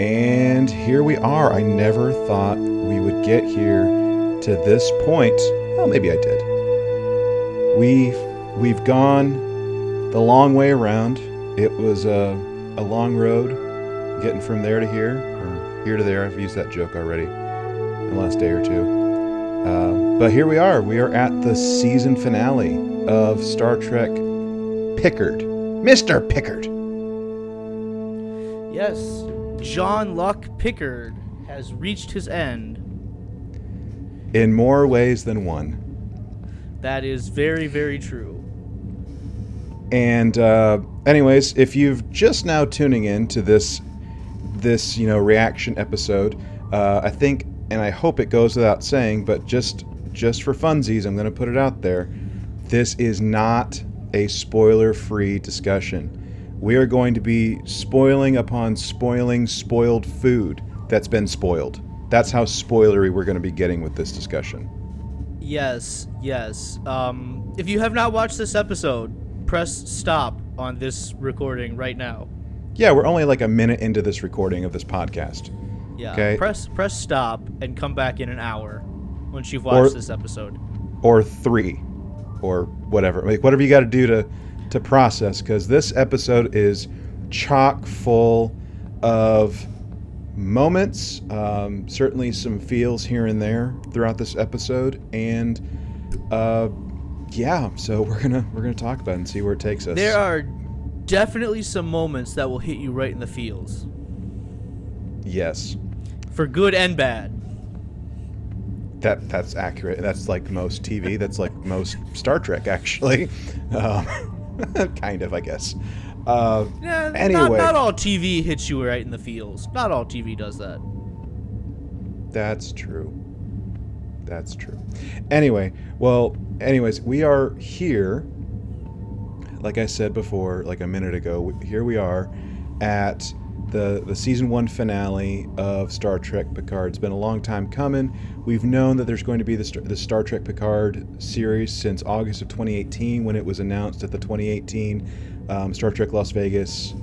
And here we are. I never thought we would get here to this point. Well, maybe I did. We've we've gone the long way around. It was a, a long road getting from there to here, or here to there. I've used that joke already in the last day or two. Uh, but here we are. We are at the season finale of Star Trek Picard. Mr. Picard. Yes, Jean Luc Picard has reached his end. In more ways than one. That is very, very true. And uh, anyways, if you've just now tuning in to this this you know reaction episode, uh, I think and I hope it goes without saying, but just just for funsies, I'm going to put it out there. This is not a spoiler-free discussion. We are going to be spoiling upon spoiling spoiled food that's been spoiled. That's how spoilery we're going to be getting with this discussion. Yes, yes. Um, if you have not watched this episode, press stop on this recording right now. Yeah, we're only like a minute into this recording of this podcast. Yeah. Okay. Press press stop and come back in an hour once you've watched Or- this episode. or three or whatever like whatever you got to do to to process because this episode is chock full of moments um, certainly some feels here and there throughout this episode and uh, yeah so we're gonna we're gonna talk about it and see where it takes us. There are definitely some moments that will hit you right in the feels, yes. For good and bad. that that's accurate. That's like most tv that's like most star trek actually. Um, kind of i guess uh, Yeah, not, Anyway. not all TV hits you right in the feels. Not all TV does that. That's true. That's true. Anyway, well, anyways, we are here. Like I said before, like a minute ago, here we are at the the season one finale of Star Trek Picard. It's been a long time coming. We've known that there's going to be the, the Star Trek Picard series since August of 2018 when it was announced at the 2018 um, Star Trek Las Vegas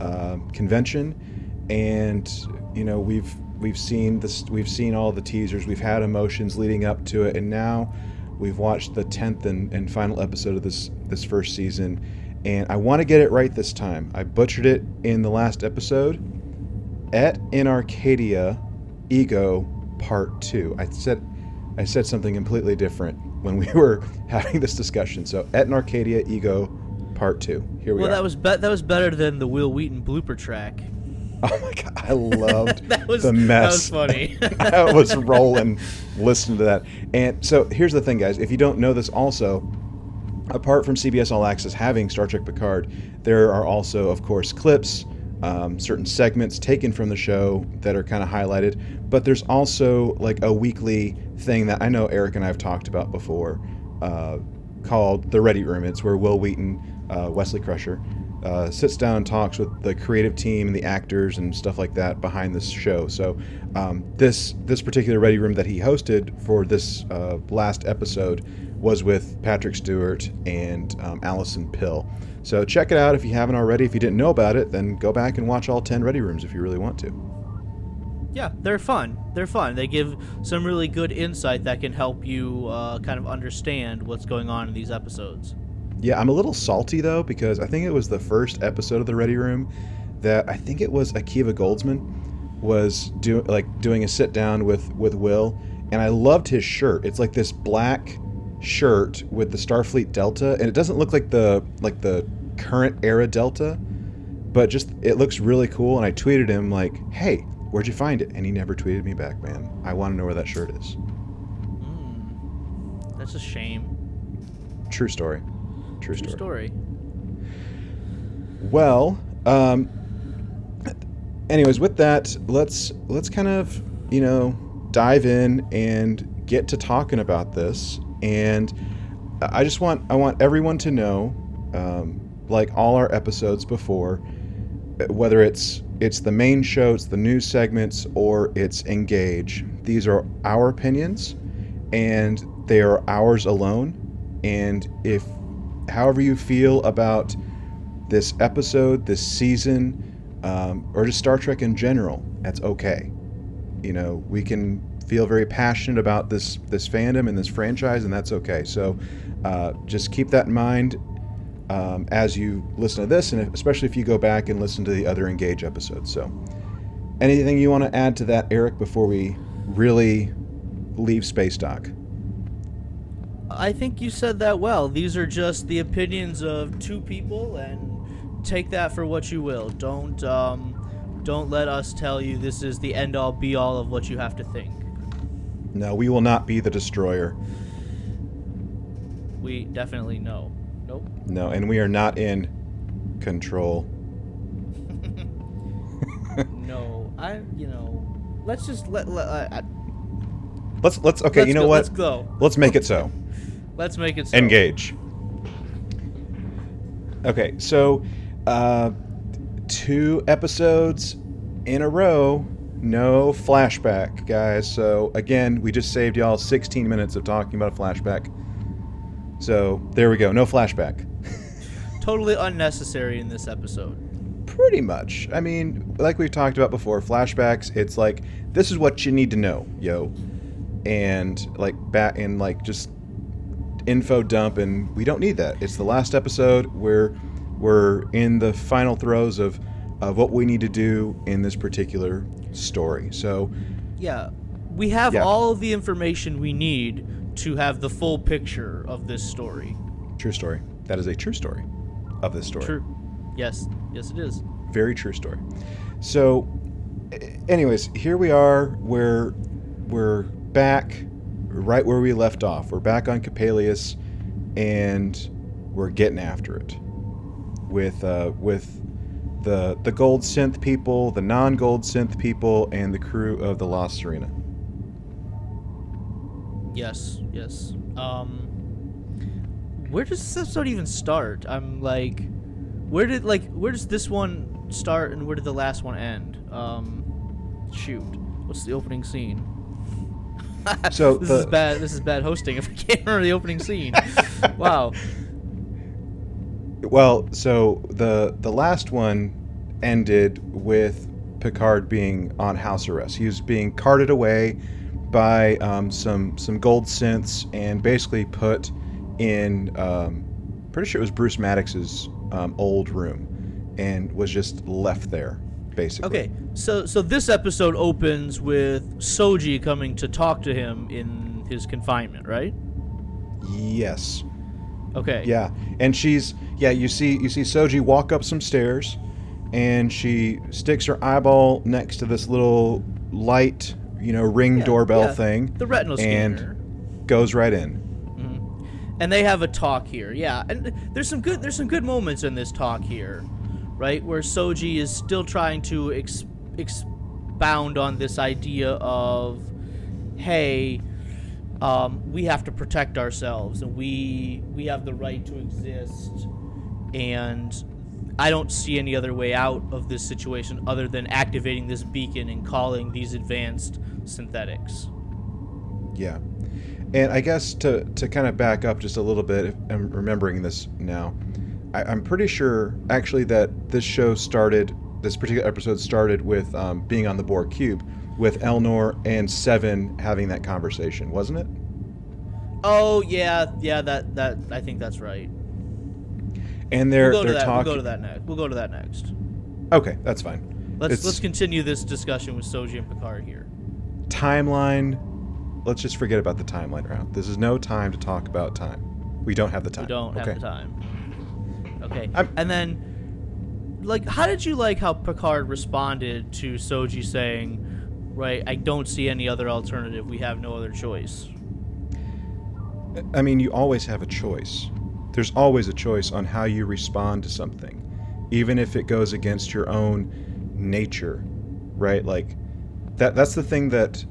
uh, convention, and you know we've we've seen this we've seen all the teasers we've had emotions leading up to it and now we've watched the 10th and, and final episode of this this first season and i want to get it right this time i butchered it in the last episode et in arcadia ego part 2 i said i said something completely different when we were having this discussion so et in arcadia ego part 2 here we go. Well, are that was be- that was better than the Wil Wheaton blooper track. oh my god i loved That was the mess That was funny. I was rolling listening to that. And so here's the thing, guys. If you don't know this, also, apart from CBS All Access having Star Trek Picard, there are also, of course, clips, um, certain segments taken from the show that are kind of highlighted. But there's also like a weekly thing that I know Eric and I have talked about before uh, called The Ready Room. It's where Wil Wheaton, uh, Wesley Crusher, uh, sits down and talks with the creative team and the actors and stuff like that behind this show. So um, this this particular ready room that he hosted for this uh, last episode was with Patrick Stewart and um, Alison Pill. So check it out if you haven't already. If you didn't know about it, then go back and watch all ten ready rooms if you really want to. yeah, they're fun. They're fun. They give some really good insight that can help you uh, kind of understand what's going on in these episodes. Yeah, I'm a little salty though because I think it was the first episode of the Ready Room that I think it was Akiva Goldsman was doing like doing a sit down with with Will, and I loved his shirt. It's like this black shirt with the Starfleet Delta, and it doesn't look like the like the current era Delta, but just it looks really cool. And I tweeted him like, "Hey, where'd you find it?" And he never tweeted me back, man. I want to know where that shirt is. Mm, that's a shame. True story. True, True story. Well, um, anyways, with that, let's let's kind of you know dive in and get to talking about this. And I just want I want everyone to know, um, like all our episodes before, whether it's it's the main show, it's the news segments, or it's engage. These are our opinions, and they are ours alone. And if however you feel about this episode, this season, um, or just Star Trek in general, that's okay. You know, we can feel very passionate about this this fandom and this franchise, and that's okay. So, uh, just keep that in mind um, as you listen to this, and especially if you go back and listen to the other Engage episodes. So, anything you want to add to that, Eric, before we really leave Space Dock? I think you said that well. These are just the opinions of two people, and take that for what you will. Don't um, don't let us tell you this is the end all be all of what you have to think. No, we will not be the destroyer. We definitely know. Nope. No, and we are not in control. no, I. You know, let's just let. let uh, let's let's okay. let's you know go, what? Let's go. Let's make it so. Let's make it so. Engage. Okay, so uh, two episodes in a row, no flashback, guys. So again, we just saved y'all 16 minutes of talking about a flashback. So there we go, no flashback. totally unnecessary in this episode. Pretty much. I mean, like we've talked about before, flashbacks. It's like this is what you need to know, yo, and like bat and like just info dump, and we don't need that. It's the last episode. We're we're in the final throes of of what we need to do in this particular story. So Yeah, we have Yeah. all the information we need to have the full picture of this story. true story. That is a true story of this story. True. Yes. Yes, it is. very true story. So, anyways, here we are. We're we're back right where we left off. We're back on Coppelius, and we're getting after it with uh, with the the gold synth people, the non-gold synth people, and the crew of the La Sirena. Yes. Yes. Um. Where does this episode even start? I'm like, where did like where does this one start and where did the last one end? Um, shoot, what's the opening scene? So this the- is bad. This is bad hosting. If I can't remember the opening scene, wow. Well, so the the last one ended with Picard being on house arrest. He was being carted away by um, some some gold synths and basically put in. Um, pretty sure it was Bruce Maddox's um, old room, and was just left there, basically. Okay, so so this episode opens with Soji coming to talk to him in his confinement, right? Yes. Okay. Yeah, and she's yeah. You see you see Soji walk up some stairs, and she sticks her eyeball next to this little light, you know, ring Yeah, doorbell yeah, thing. The retinal scanner. and goes right in. Mm-hmm. and they have a talk here. Yeah, and there's some good there's some good moments in this talk here, right? Where Soji is still trying to ex- expound on this idea of, hey, um, we have to protect ourselves, and we we have the right to exist, and I don't see any other way out of this situation other than activating this beacon and calling these advanced synthetics. Yeah, and I guess to to kind of back up just a little bit, I'm remembering this now. I, I'm pretty sure actually that this show started. This particular episode started with um, being on the Borg cube, with Elnor and Seven having that conversation, wasn't it? Oh yeah, yeah. That that I think that's right. And they're we'll go they're talking. We'll go to that next. We'll go to that next. Okay, that's fine. Let's It's- let's continue this discussion with Soji and Picard here. timeline. Let's just forget about the timeline round. This is no time to talk about time. We don't have the time. We don't okay. have the time. Okay. I'm- and then, like, how did you like how Picard responded to Soji saying, "Right, I don't see any other alternative. We have no other choice." I mean, you always have a choice. There's always a choice on how you respond to something, even if it goes against your own nature, right? Like that. That's the thing that.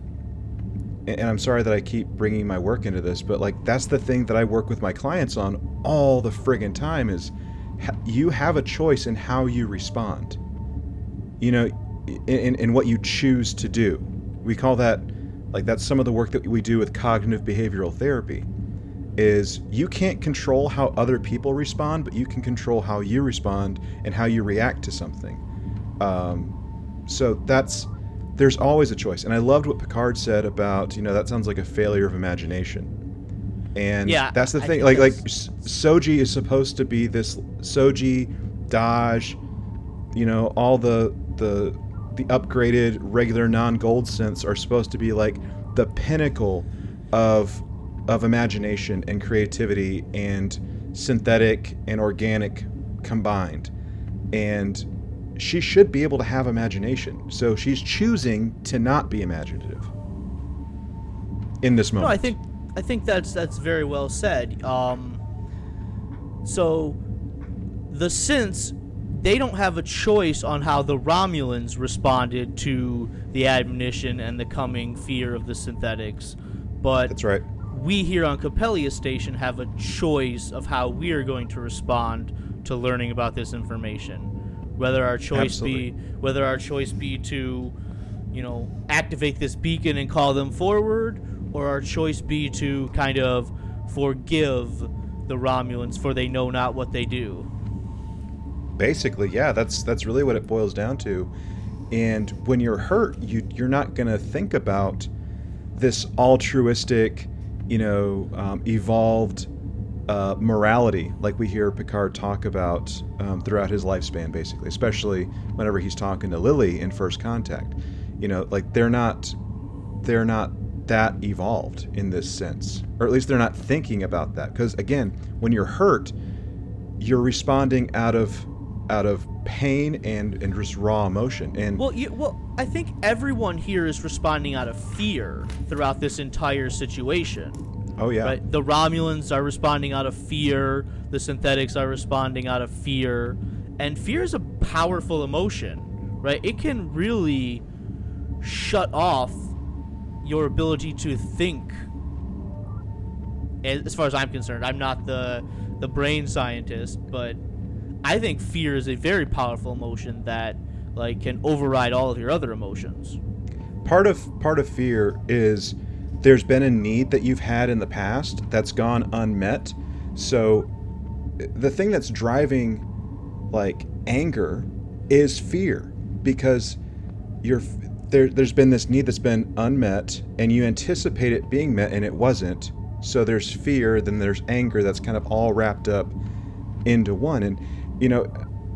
And I'm sorry that I keep bringing my work into this, but like that's the thing that I work with my clients on all the friggin' time is ha- you have a choice in how you respond. You know, in, in, what you choose to do. We call that like that's some of the work that we do with cognitive behavioral therapy is you can't control how other people respond, but you can control how you respond and how you react to something. Um, so that's there's always a choice, and I loved what Picard said about you know that sounds like a failure of imagination, and Yeah, that's the thing. Like like that's- Soji is supposed to be this Soji, Dahj, you know all the the the upgraded regular non-gold synths are supposed to be like the pinnacle of of imagination and creativity and synthetic and organic combined and she should be able to have imagination so she's choosing to not be imaginative in this moment. No, I think I think that's that's very well said. Um, so the synths they don't have a choice on how the Romulans responded to the admonition and the coming fear of the synthetics, but that's right we here on Capellia Station have a choice of how we are going to respond to learning about this information. Whether our choice Absolutely. be whether our choice be to, you know, activate this beacon and call them forward, or our choice be to kind of forgive the Romulans for they know not what they do. Basically yeah that's that's really what it boils down to. And when you're hurt you you're not to think about this altruistic you know um, evolved uh, morality like we hear picard talk about um, throughout his lifespan basically especially whenever he's talking to lily in first contact. You know like they're not they're not that evolved in this sense or at least they're not thinking about that. Because again when you're hurt you're responding out of out of pain and and just raw emotion and Well, you, well, I think everyone here is responding out of fear throughout this entire situation. oh yeah Right? The Romulans are responding out of fear. The synthetics are responding out of fear. And fear is a powerful emotion, right? It can really shut off your ability to think. As as far as I'm concerned, I'm not the the brain scientist, but I think fear is a very powerful emotion that like can override all of your other emotions. part of part of fear is there's been a need that you've had in the past that's gone unmet. So the thing that's driving like anger is fear because you're there there's been this need that's been unmet and you anticipate it being met and it wasn't. So there's fear then there's anger that's kind of all wrapped up into one. And you know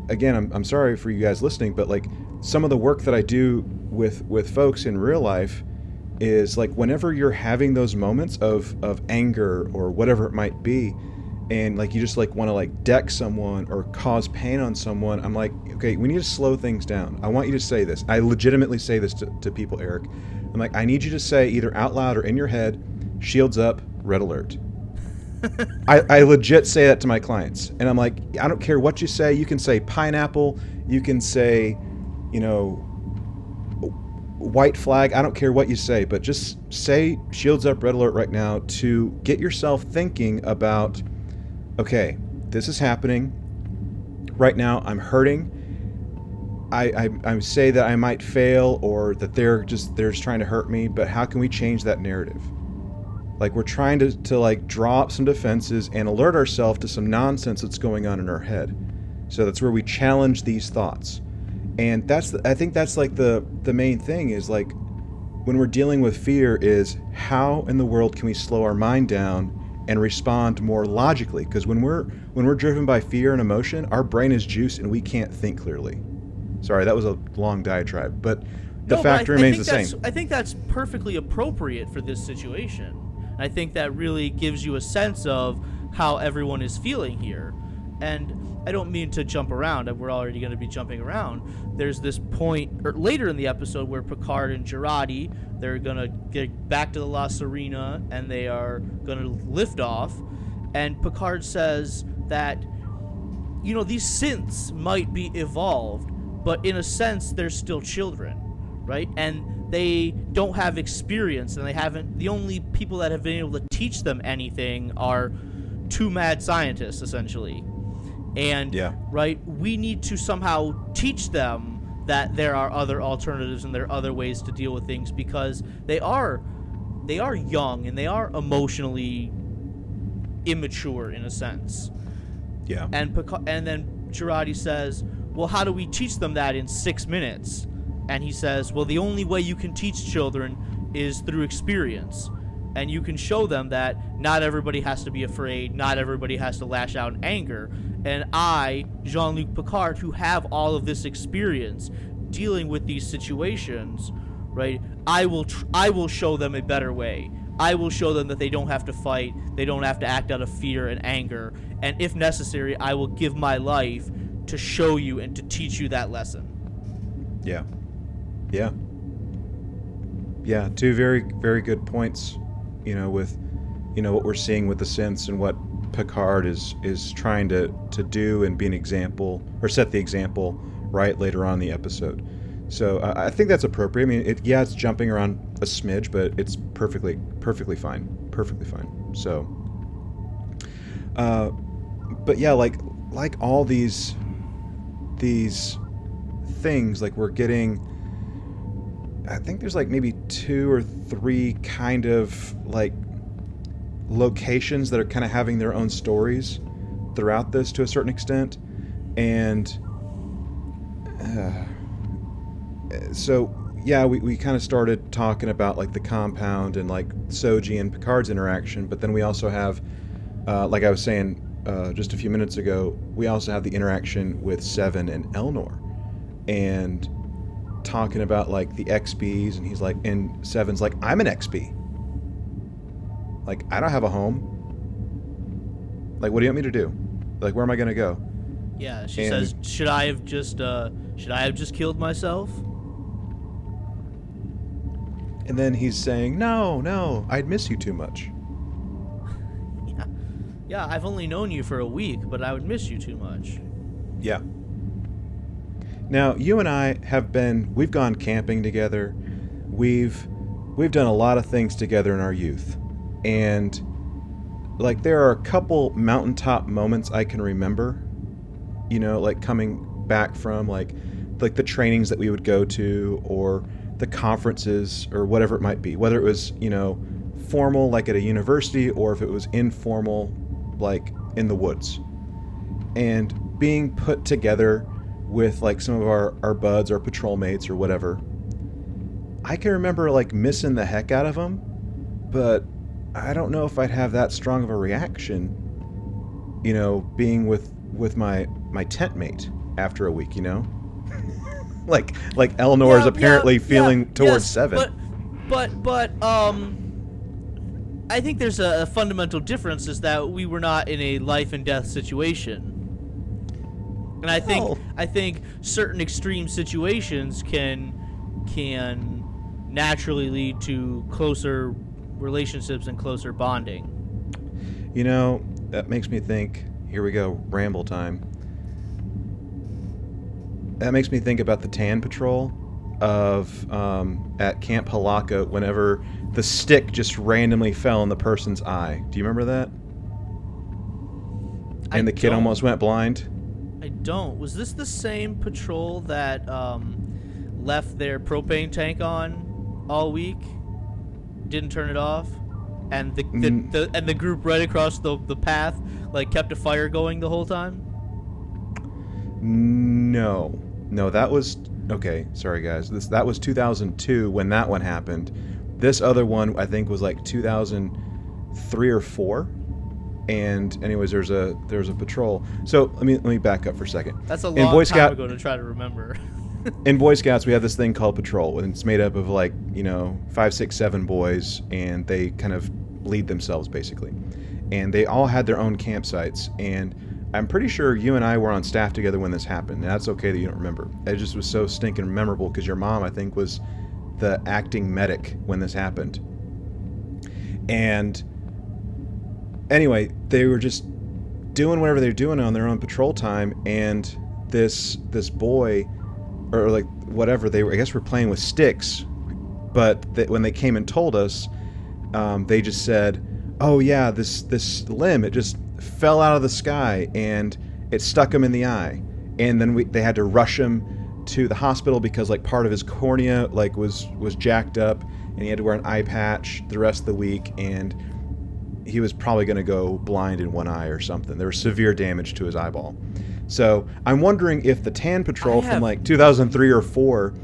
again I'm, I'm sorry for you guys listening but like some of the work that i do with with folks in real life is like whenever you're having those moments of of anger or whatever it might be and like you just like want to like deck someone or cause pain on someone i'm like okay we need to slow things down. I want you to say this. I legitimately say this to, to people eric. I'm like i need you to say either out loud or in your head shields up red alert I, I legit say that to my clients. And i'm like i don't care what you say. You can say pineapple. You can say you know white flag. I don't care what you say but just say shields up red alert right now to get yourself thinking about okay this is happening. Right now i'm hurting. I, I, I say that i might fail or that they're just they're just trying to hurt me but how can we change that narrative like we're trying to, to like draw up some defenses and alert ourselves to some nonsense that's going on in our head. So that's where we challenge these thoughts. And that's the, i think that's like the the main thing is like when we're dealing with fear is how in the world can we slow our mind down and respond more logically? Because when we're when we're driven by fear and emotion our brain is juiced and we can't think clearly. Sorry that was a long diatribe but the No, but fact I, remains I the same. I think that's perfectly appropriate for this situation. I think that really gives you a sense of how everyone is feeling here. And I don't mean to jump around. We're already going to be jumping around. There's this point or later in the episode where Picard and Jurati they're going to get back to the La Sirena and they are going to lift off. And Picard says that you know these synths might be evolved, but in a sense they're still children, right? And they don't have experience, and they haven't. The only people that have been able to teach them anything are two mad scientists, essentially. And Yeah. right, we need to somehow teach them that there are other alternatives and there are other ways to deal with things because they are they are young and they are emotionally immature in a sense. yeah And Pica- and then Jurati says, well, how do we teach them that in six minutes? And he says, well, the only way you can teach children is through experience. And you can show them that not everybody has to be afraid, not everybody has to lash out in anger. And I, Jean Luc Picard, who have all of this experience dealing with these situations, right? I will tr- I will show them a better way. I will show them that they don't have to fight, they don't have to act out of fear and anger, and if necessary, I will give my life to show you and to teach you that lesson. Yeah. Yeah. Yeah, two very very good points, you know, with you know what we're seeing with the synths and what Picard is is trying to to do and be an example or set the example right later on in the episode. So uh, I think that's appropriate. I mean, it, yeah, it's jumping around a smidge, but it's perfectly perfectly fine, perfectly fine. So, uh, but yeah, like like all these these things, like we're getting. I think there's like maybe two or three kind of like locations that are kind of having their own stories throughout this to a certain extent, and. Uh, so yeah, we, we kind of started talking about like the compound and like Soji and Picard's interaction, but then we also have, uh, like I was saying uh, just a few minutes ago, we also have the interaction with Seven and Elnor, and talking about like the XBs, and he's like, and Seven's like, I'm an XB. Like I don't have a home. Like what do you want me to do? Like where am I gonna go? Yeah, she and, says, should I have just uh, should I have just killed myself? And then he's saying, "No, no, I'd miss you too much." yeah, yeah. I've only known you for a week, but I would miss you too much. Yeah. Now you and I have been. We've gone camping together. We've we've done a lot of things together in our youth, and like there are a couple mountaintop moments I can remember. You know, like coming back from like like the trainings that we would go to or the conferences or whatever it might be, whether it was, you know, formal like at a university or if it was informal like in the woods. And being put together with like some of our, our buds or patrol mates or whatever, I can remember like missing the heck out of them, but I don't know if I'd have that strong of a reaction, you know, being with with my my tent mate after a week, you know like like Elnor yeah, is apparently yeah, feeling yeah, towards yes, seven. But but but um I think there's a, a, fundamental difference is that we were not in a life and death situation. And I think. I think certain extreme situations can can naturally lead to closer relationships and closer bonding. You know, that makes me think, here we go, ramble time that makes me think about the Tan Patrol of um, at Camp Halaka whenever the stick just randomly fell in the person's eye. Do you remember that? And I the kid don't. almost went blind. I don't. Was this the same patrol that um, left their propane tank on all week? Didn't turn it off, and the, the, mm. the and the group right across the the path like kept a fire going the whole time. No. No, that was okay. Sorry, guys. This that was 2002 when that one happened. This other one I think was like 2003 or four. And anyways, there's a there's a patrol. So let me let me back up for a second. That's a long in Boy time Scout, ago to try to remember. in Boy Scouts, we have this thing called patrol, and it's made up of like you know five, six, seven boys, and they kind of lead themselves basically, and they all had their own campsites and I'm pretty sure you and I were on staff together when this happened. And that's okay that you don't remember. It just was so stinking memorable because your mom, I think, was the acting medic when this happened. And anyway, they were just doing whatever they're doing on their own patrol time, and this this boy, or like whatever they were, I guess, were playing with sticks. But when they came and told us, um, they just said, "Oh yeah, this this limb it just fell out of the sky and it stuck him in the eye. And then we, they had to rush him to the hospital because like part of his cornea like was was jacked up and he had to wear an eye patch the rest of the week and he was probably going to go blind in one eye or something. There was severe damage to his eyeball. So I'm wondering if the Tan Patrol I from like 2003 or four,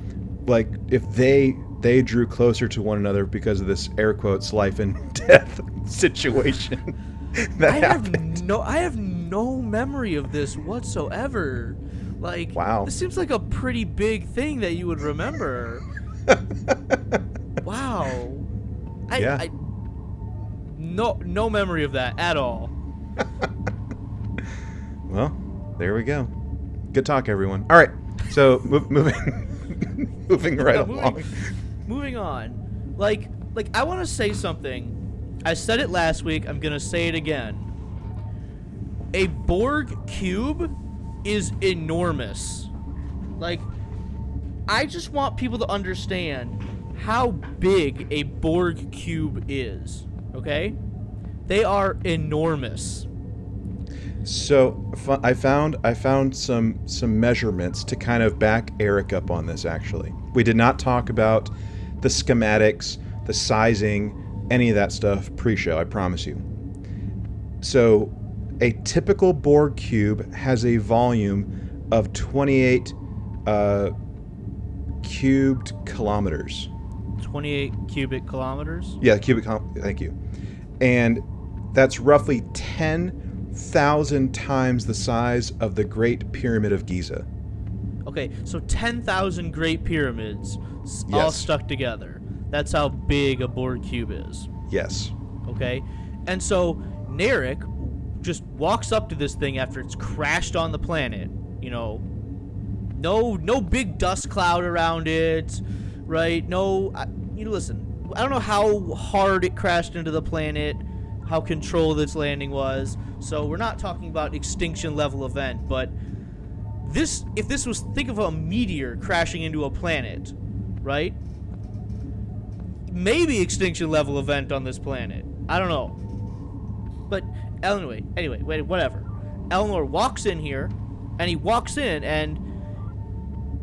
like if they they drew closer to one another because of this air quotes life and death situation that I happened. have no I have no memory of this whatsoever. Like Wow. this seems like a pretty big thing that you would remember. wow. I, Yeah. I no no memory of that at all. Well, there we go. Good talk, everyone. All right, so move, moving, moving right Yeah, along. moving, moving on. Like like I want to say something. I said it last week. I'm gonna say it again. A Borg cube is enormous. Like I just want people to understand how big a Borg cube is. Okay? They are enormous. So I found I found some some measurements to kind of back Eric up on this. Actually, we did not talk about the schematics, the sizing, any of that stuff pre-show. I promise you. So, a typical Borg cube has a volume of 28 uh, cubed kilometers. 28 cubic kilometers. Yeah, cubic. Com- thank you. And that's roughly 10,000 times the size of the Great Pyramid of Giza. Okay, so 10,000 Great Pyramids s- all stuck together. That's how big a Borg cube is. Yes. Okay? And so Narek just walks up to this thing after it's crashed on the planet. You know, no no big dust cloud around it, right? No, I, you know, listen. I don't know how hard it crashed into the planet, how controlled its landing was. So we're not talking about extinction level event, but this if this was think of a meteor crashing into a planet, right? Maybe extinction level event on this planet. I don't know. But anyway, anyway, wait, whatever. Elnor walks in here, and he walks in, and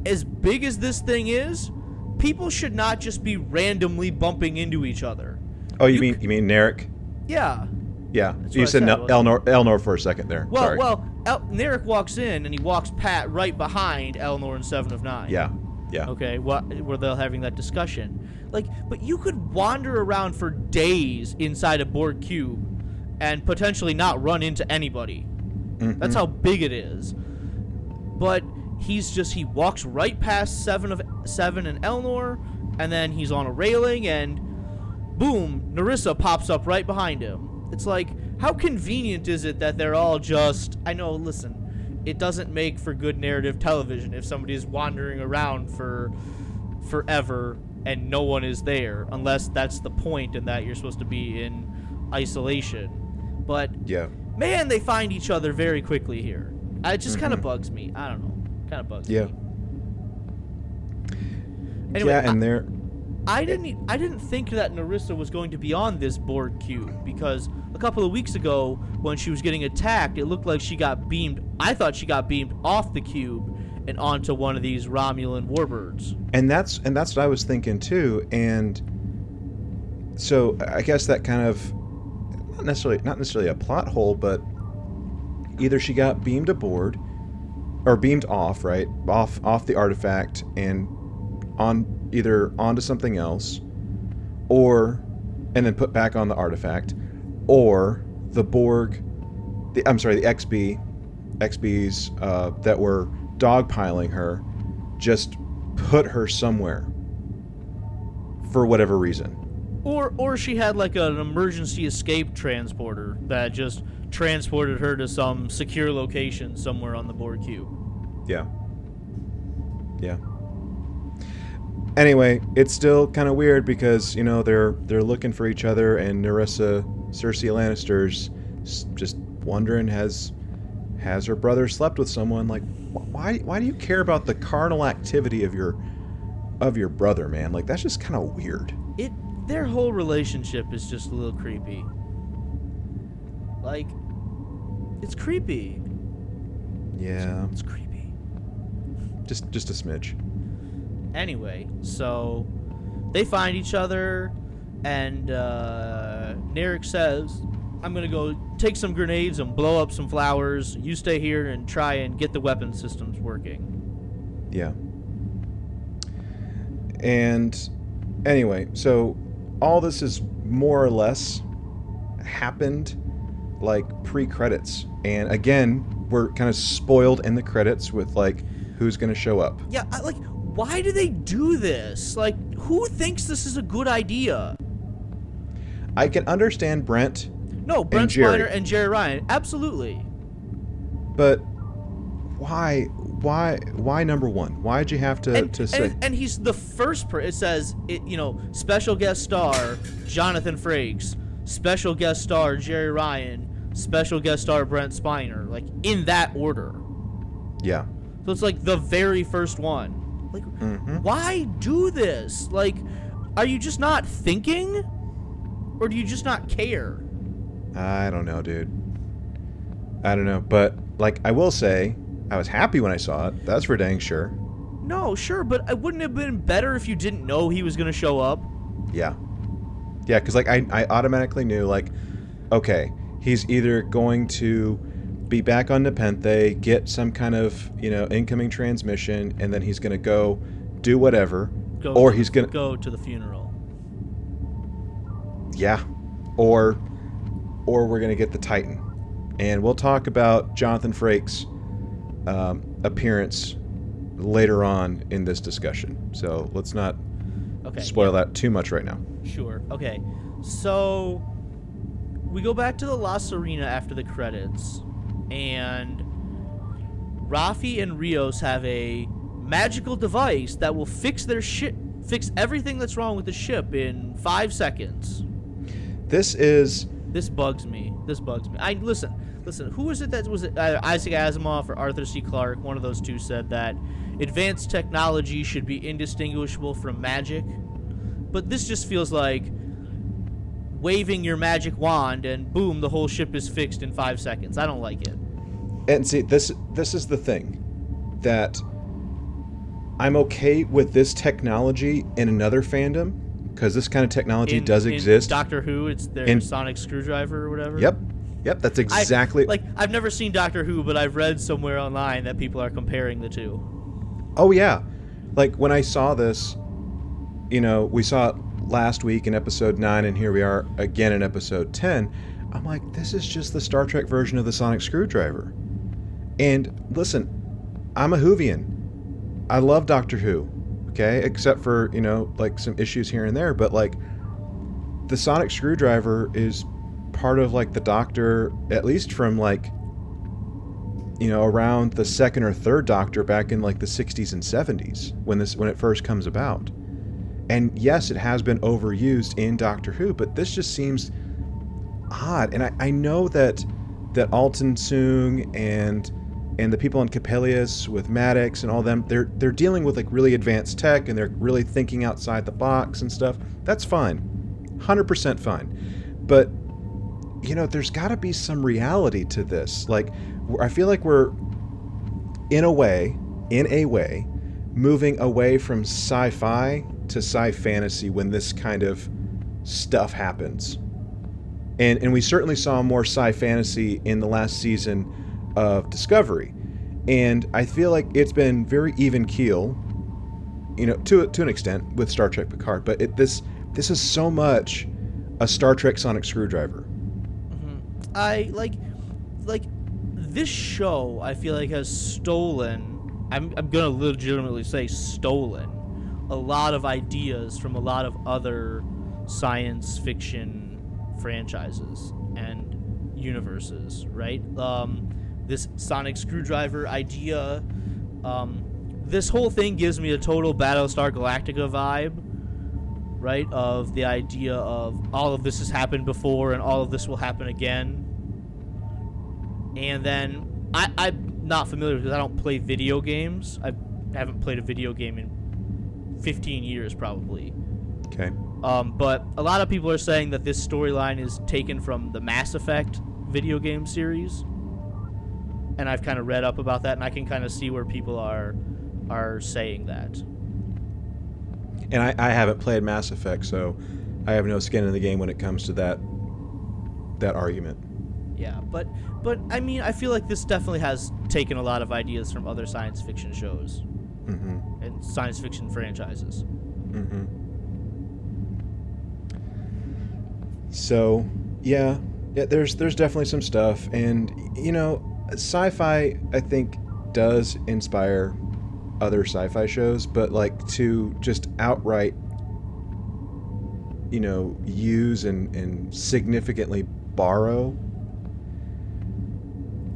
as big as this thing is, people should not just be randomly bumping into each other. Oh, you, You mean c- you mean Narek? Yeah. Yeah. That's you said, said, Nel- Elnor, Elnor for a second there. Well, Sorry. well, El- Narek walks in, and he walks Pat right behind Elnor and Seven of Nine. Yeah. Yeah. Okay, what where they're having that discussion. Like, but you could wander around for days inside a Borg cube and potentially not run into anybody. Mhm. That's how big it is. But he's just he walks right past seven of seven and Elnor, and then he's on a railing, and boom, Narissa pops up right behind him. It's like, how convenient is it that they're all just? I know. Listen, it doesn't make for good narrative television if somebody is wandering around for forever and no one is there, unless that's the point and that you're supposed to be in isolation. But Yeah. man, they find each other very quickly here. It just kind of mm-hmm. bugs me. I don't know. Kind of bugs Yeah. me. Anyway, yeah, and they're I didn't I didn't think that Narissa was going to be on this Borg cube because a couple of weeks ago when she was getting attacked, it looked like she got beamed. I thought she got beamed off the cube and onto one of these Romulan warbirds. and that's and that's what I was thinking too. And so I guess that kind of not necessarily not necessarily a plot hole, but either she got beamed aboard or beamed off, right? Off off the artifact and on either onto something else or and then put back on the artifact or the Borg the I'm sorry, the XB XBs uh, that were dogpiling her just put her somewhere for whatever reason. Or or she had like an emergency escape transporter that just transported her to some secure location somewhere on the Borg cube. Yeah. Yeah. Anyway, it's still kind of weird because you know they're they're looking for each other, and Narissa, Cersei Lannister's just wondering has has her brother slept with someone? Like, why why do you care about the carnal activity of your of your brother, man? Like that's just kind of weird. It their whole relationship is just a little creepy. Like it's creepy. Yeah, It's creepy. just just a smidge. Anyway, so they find each other, and uh, Narek says, I'm gonna go take some grenades and blow up some flowers. You stay here and try and get the weapon systems working. Yeah. And anyway, so all this is more or less happened like pre-credits. And again, we're kind of spoiled in the credits with like who's going to show up. Yeah, I, like why do they do this? Like who thinks this is a good idea? I can understand Brent. No, Brent Jerry. Spiner and Jeri Ryan, absolutely. But why why why number 1? Why'd you have to And, to say and, and he's the first per it says it you know, special guest star Jonathan Frakes, special guest star Jeri Ryan, special guest star Brent Spiner, like in that order. Yeah. So it's like the very first one. Like, Mhm. why do this? Like, are you just not thinking? Or do you just not care? I don't know, dude. I don't know, but like I will say, I was happy when I saw it. That's for dang sure. No, sure, but it wouldn't have been better if you didn't know he was going to show up? Yeah. Yeah, because like I, I automatically knew like, okay, he's either going to be back on Nepenthe, get some kind of you know incoming transmission, and then he's gonna go do whatever, Go or to- he's gonna go to the funeral. yeah, or or we're gonna get the Titan, and we'll talk about Jonathan Frakes' um, appearance later on in this discussion. So let's not Okay. spoil that too much right now. Sure. Okay. So we go back to the La Sirena after the credits, and Raffi and Rios have a magical device that will fix their ship, fix everything that's wrong with the ship in five seconds. This is This bugs me. This bugs me. I listen. Listen. Who was it that was it? Either Isaac Asimov or Arthur C. Clarke? One of those two said that advanced technology should be indistinguishable from magic. But this just feels like waving your magic wand and boom, the whole ship is fixed in five seconds. I don't like it. And see this this is the thing that I'm okay with this technology in another fandom because this kind of technology In- does in exist. Doctor Who, it's their In- sonic screwdriver or whatever. yep, yep, that's I- exactly. like I've never seen Doctor Who, but I've read somewhere online that people are comparing the two. oh yeah, like when I saw this, you know, we saw it last week in episode nine, and here we are again in episode ten. I'm like, this is just the Star Trek version of the sonic screwdriver. And listen, I'm a Whovian. I love Doctor Who, okay, except for you know like some issues here and there, but like the sonic screwdriver is part of like the Doctor, at least from like you know around the second or third Doctor back in like the 60s and 70s when this when it first comes about. And yes, it has been overused in Doctor Who, but this just seems odd. And I, I know that that Altan Soong and and the people in Coppelius with Maddox and all them, they're they're dealing with like really advanced tech and they're really thinking outside the box and stuff. That's fine, hundred percent fine. But you know, there's got to be some reality to this. Like, I feel like we're in a way, in a way, moving away from sci-fi to sci-fantasy when this kind of stuff happens. And and we certainly saw more sci-fantasy in the last season of Discovery. And I feel like it's been very even keel, you know, to to an extent with Star Trek Picard, but it this this is so much a Star Trek sonic screwdriver. I like like this show I feel like has stolen I'm I'm to legitimately say stolen a lot of ideas from a lot of other science fiction franchises and universes, right? Um this sonic screwdriver idea um this whole thing gives me a total Battlestar Galactica vibe right? Of the idea of all of this has happened before and all of this will happen again. And then I, I'm not familiar because I don't play video games. I haven't played a video game in 15 years probably. Okay. Um, but a lot of people are saying that this storyline is taken from the Mass Effect video game series. And I've kind of read up about that and I can kind of see where people are are saying that. And I, I haven't played Mass Effect, so I have no skin in the game when it comes to that that argument. Yeah, but but I mean, I feel like this definitely has taken a lot of ideas from other science fiction shows Mm-hmm. and science fiction franchises. Mm-hmm. So, yeah, yeah. There's there's definitely some stuff, and you know, sci-fi I think does inspire other sci-fi shows, but like to just outright, you know, use and and significantly borrow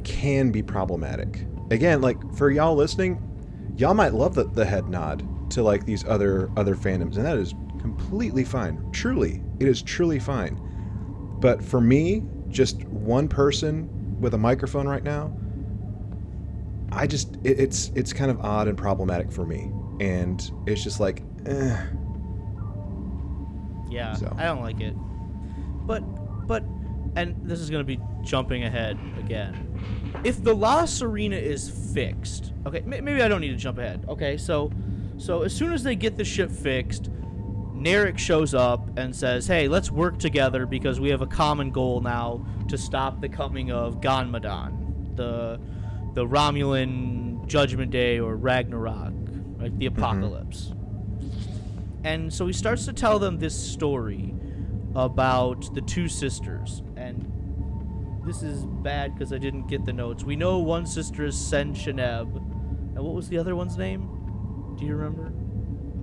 can be problematic. Again, like for y'all listening, y'all might love the, the head nod to like these other other fandoms, and that is completely fine. Truly, it is truly fine. But for me, just one person with a microphone right now, I just it, it's it's kind of odd and problematic for me, and it's just like, eh. Yeah, So. I don't like it. But but and this is going to be jumping ahead again. If the La Sirena is fixed, okay, maybe I don't need to jump ahead. Okay, so so as soon as they get the ship fixed, Narek shows up and says, "Hey, let's work together because we have a common goal now to stop the coming of Ganmadan, the the Romulan Judgment Day or Ragnarok, like the mm-hmm. apocalypse." And so he starts to tell them this story about the two sisters. And this is bad because I didn't get the notes. We know one sister is Seb-Cheneb. And what was the other one's name? Do you remember?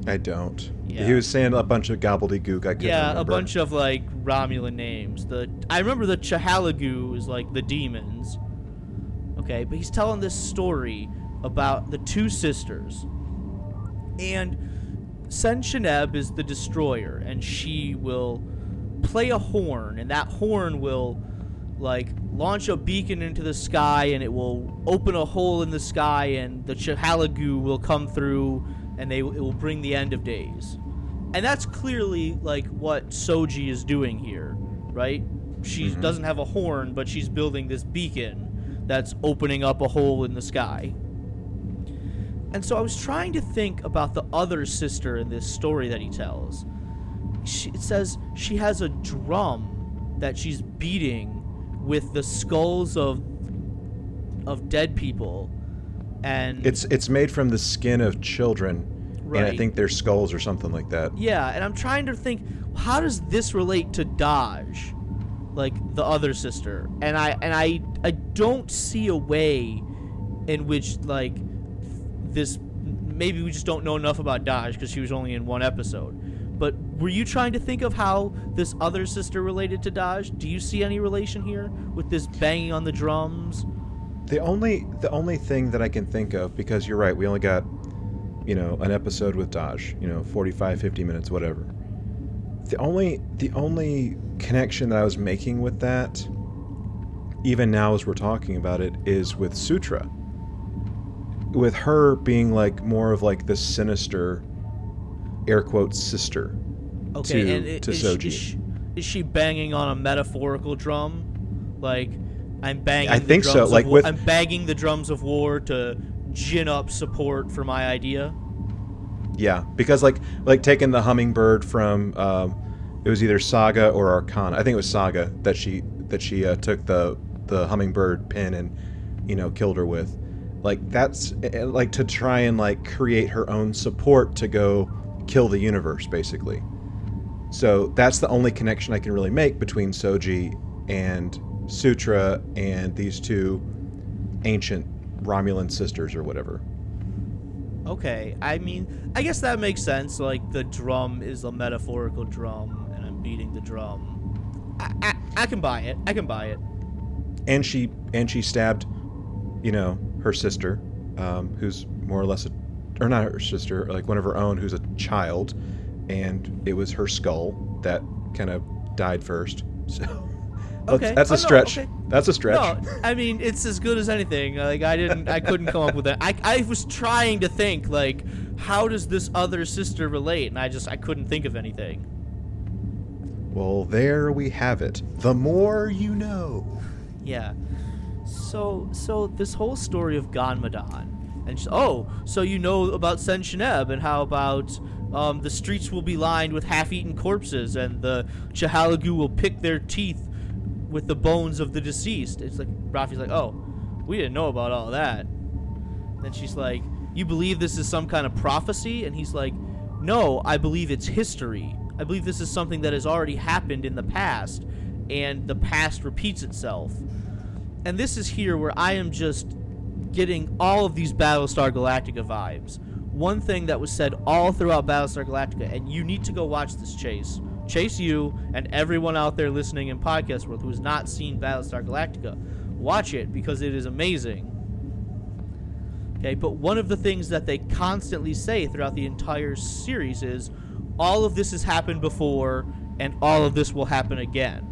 I don't. Yeah. He was saying a bunch of gobbledygook. I couldn't yeah, remember. a bunch of like Romulan names. The I remember the Chahalagu is like the demons. Okay, but he's telling this story about the two sisters. And Seb-Cheneb is the destroyer, and she will play a horn, and that horn will like launch a beacon into the sky, and it will open a hole in the sky, and the Chahalagu will come through, and they it will bring the end of days. And that's clearly like what Soji is doing here, right? She Mhm. doesn't have a horn, but she's building this beacon that's opening up a hole in the sky. And so I was trying to think about the other sister in this story that he tells. She, it says she has a drum that she's beating with the skulls of of dead people, and It's it's made from the skin of children, and I think their skulls or something like that. Yeah, and I'm trying to think how does this relate to Dahj, like the other sister? And I and I I don't see a way in which like this maybe we just don't know enough about Dahj because she was only in one episode. But were you trying to think of how this other sister related to Dahj? Do you see any relation here with this banging on the drums? The only the only thing that I can think of because you're right, we only got you know an episode with Dahj, you know, 45 50 minutes whatever. The only the only connection that I was making with that even now as we're talking about it is with Sutra. With her being like more of like the sinister air quotes sister. Okay, to- and i- to is, she- Soji. Is, she, is she banging on a metaphorical drum? Like, I'm banging. I the think so, drums of like with- I'm banging the drums of war to gin up support for my idea. Yeah, because like like taking the hummingbird from um, it was either Saga or Arcana. I think it was Saga that she that she uh, took the the hummingbird pin and you know killed her with. Like that's eh, eh, like to try and like create her own support to go kill the universe basically. So that's the only connection I can really make between Soji and Sutra and these two ancient Romulan sisters or whatever. Okay, I mean, I guess that makes sense. Like, the drum is a metaphorical drum, and I'm beating the drum. I, I, I can buy it. I can buy it. and she and she stabbed you know her sister um, who's more or less a or not her sister like one of her own who's a child and it was her skull that kind of died first so Okay. that's, that's Oh, a no, stretch okay. that's a stretch No, I mean it's as good as anything. Like I didn't, I couldn't come up with that. I, I was trying to think like, how does this other sister relate? And I just, I couldn't think of anything. well there we have it the more you know Yeah. So, so this whole story of Ganmadan, and she, oh, so you know about Sen and how about um, the streets will be lined with half-eaten corpses, and the Chahalagu will pick their teeth with the bones of the deceased. It's like Raffi's like, oh, we didn't know about all that. Then she's like, you believe this is some kind of prophecy? And he's like, no, I believe it's history. I believe this is something that has already happened in the past, and the past repeats itself. And this is here where I am just getting all of these Battlestar Galactica vibes. One thing that was said all throughout Battlestar Galactica, and you need to go watch this, Chase. Chase, you and everyone out there listening in podcast world who has not seen Battlestar Galactica, watch it because it is amazing. Okay, but one of the things that they constantly say throughout the entire series is all of this has happened before and all of this will happen again.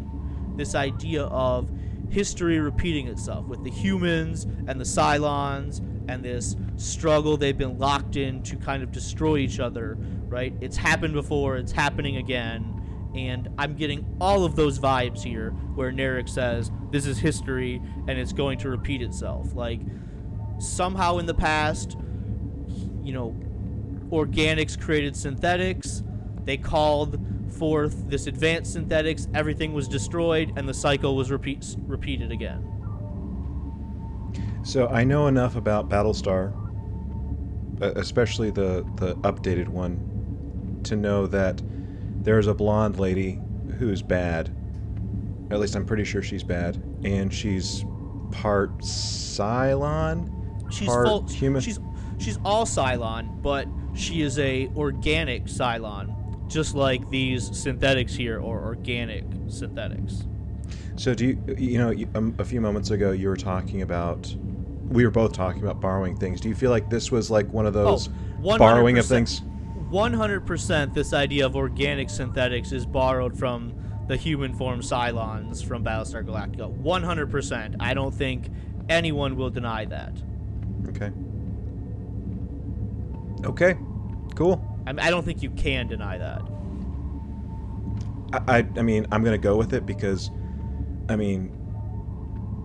This idea of history repeating itself with the humans and the Cylons and this struggle they've been locked in to kind of destroy each other, right? It's happened before, it's happening again. And I'm getting all of those vibes here where Narek says, This is history and it's going to repeat itself. Like, somehow in the past, you know, organics created synthetics. They called forth this advanced synthetics. Everything was destroyed, and the cycle was repeat, repeated again. So I know enough about Battlestar, uh, especially the the updated one, to know that there's a blonde lady who's bad. At least I'm pretty sure she's bad, and she's part Cylon, She's part full, human. She's she's all Cylon, but she is a organic Cylon, just like these synthetics here are organic synthetics. So do you you know you, um, a few moments ago you were talking about we were both talking about borrowing things. Do you feel like this was like one of those Oh, borrowing of things? 100% this idea of organic synthetics is borrowed from the human form Cylons from Battlestar Galactica. 100%. I don't think anyone will deny that. Okay. Okay. Cool. I, mean, I don't think you can deny that. I, I, I mean, I'm going to go with it because, I mean,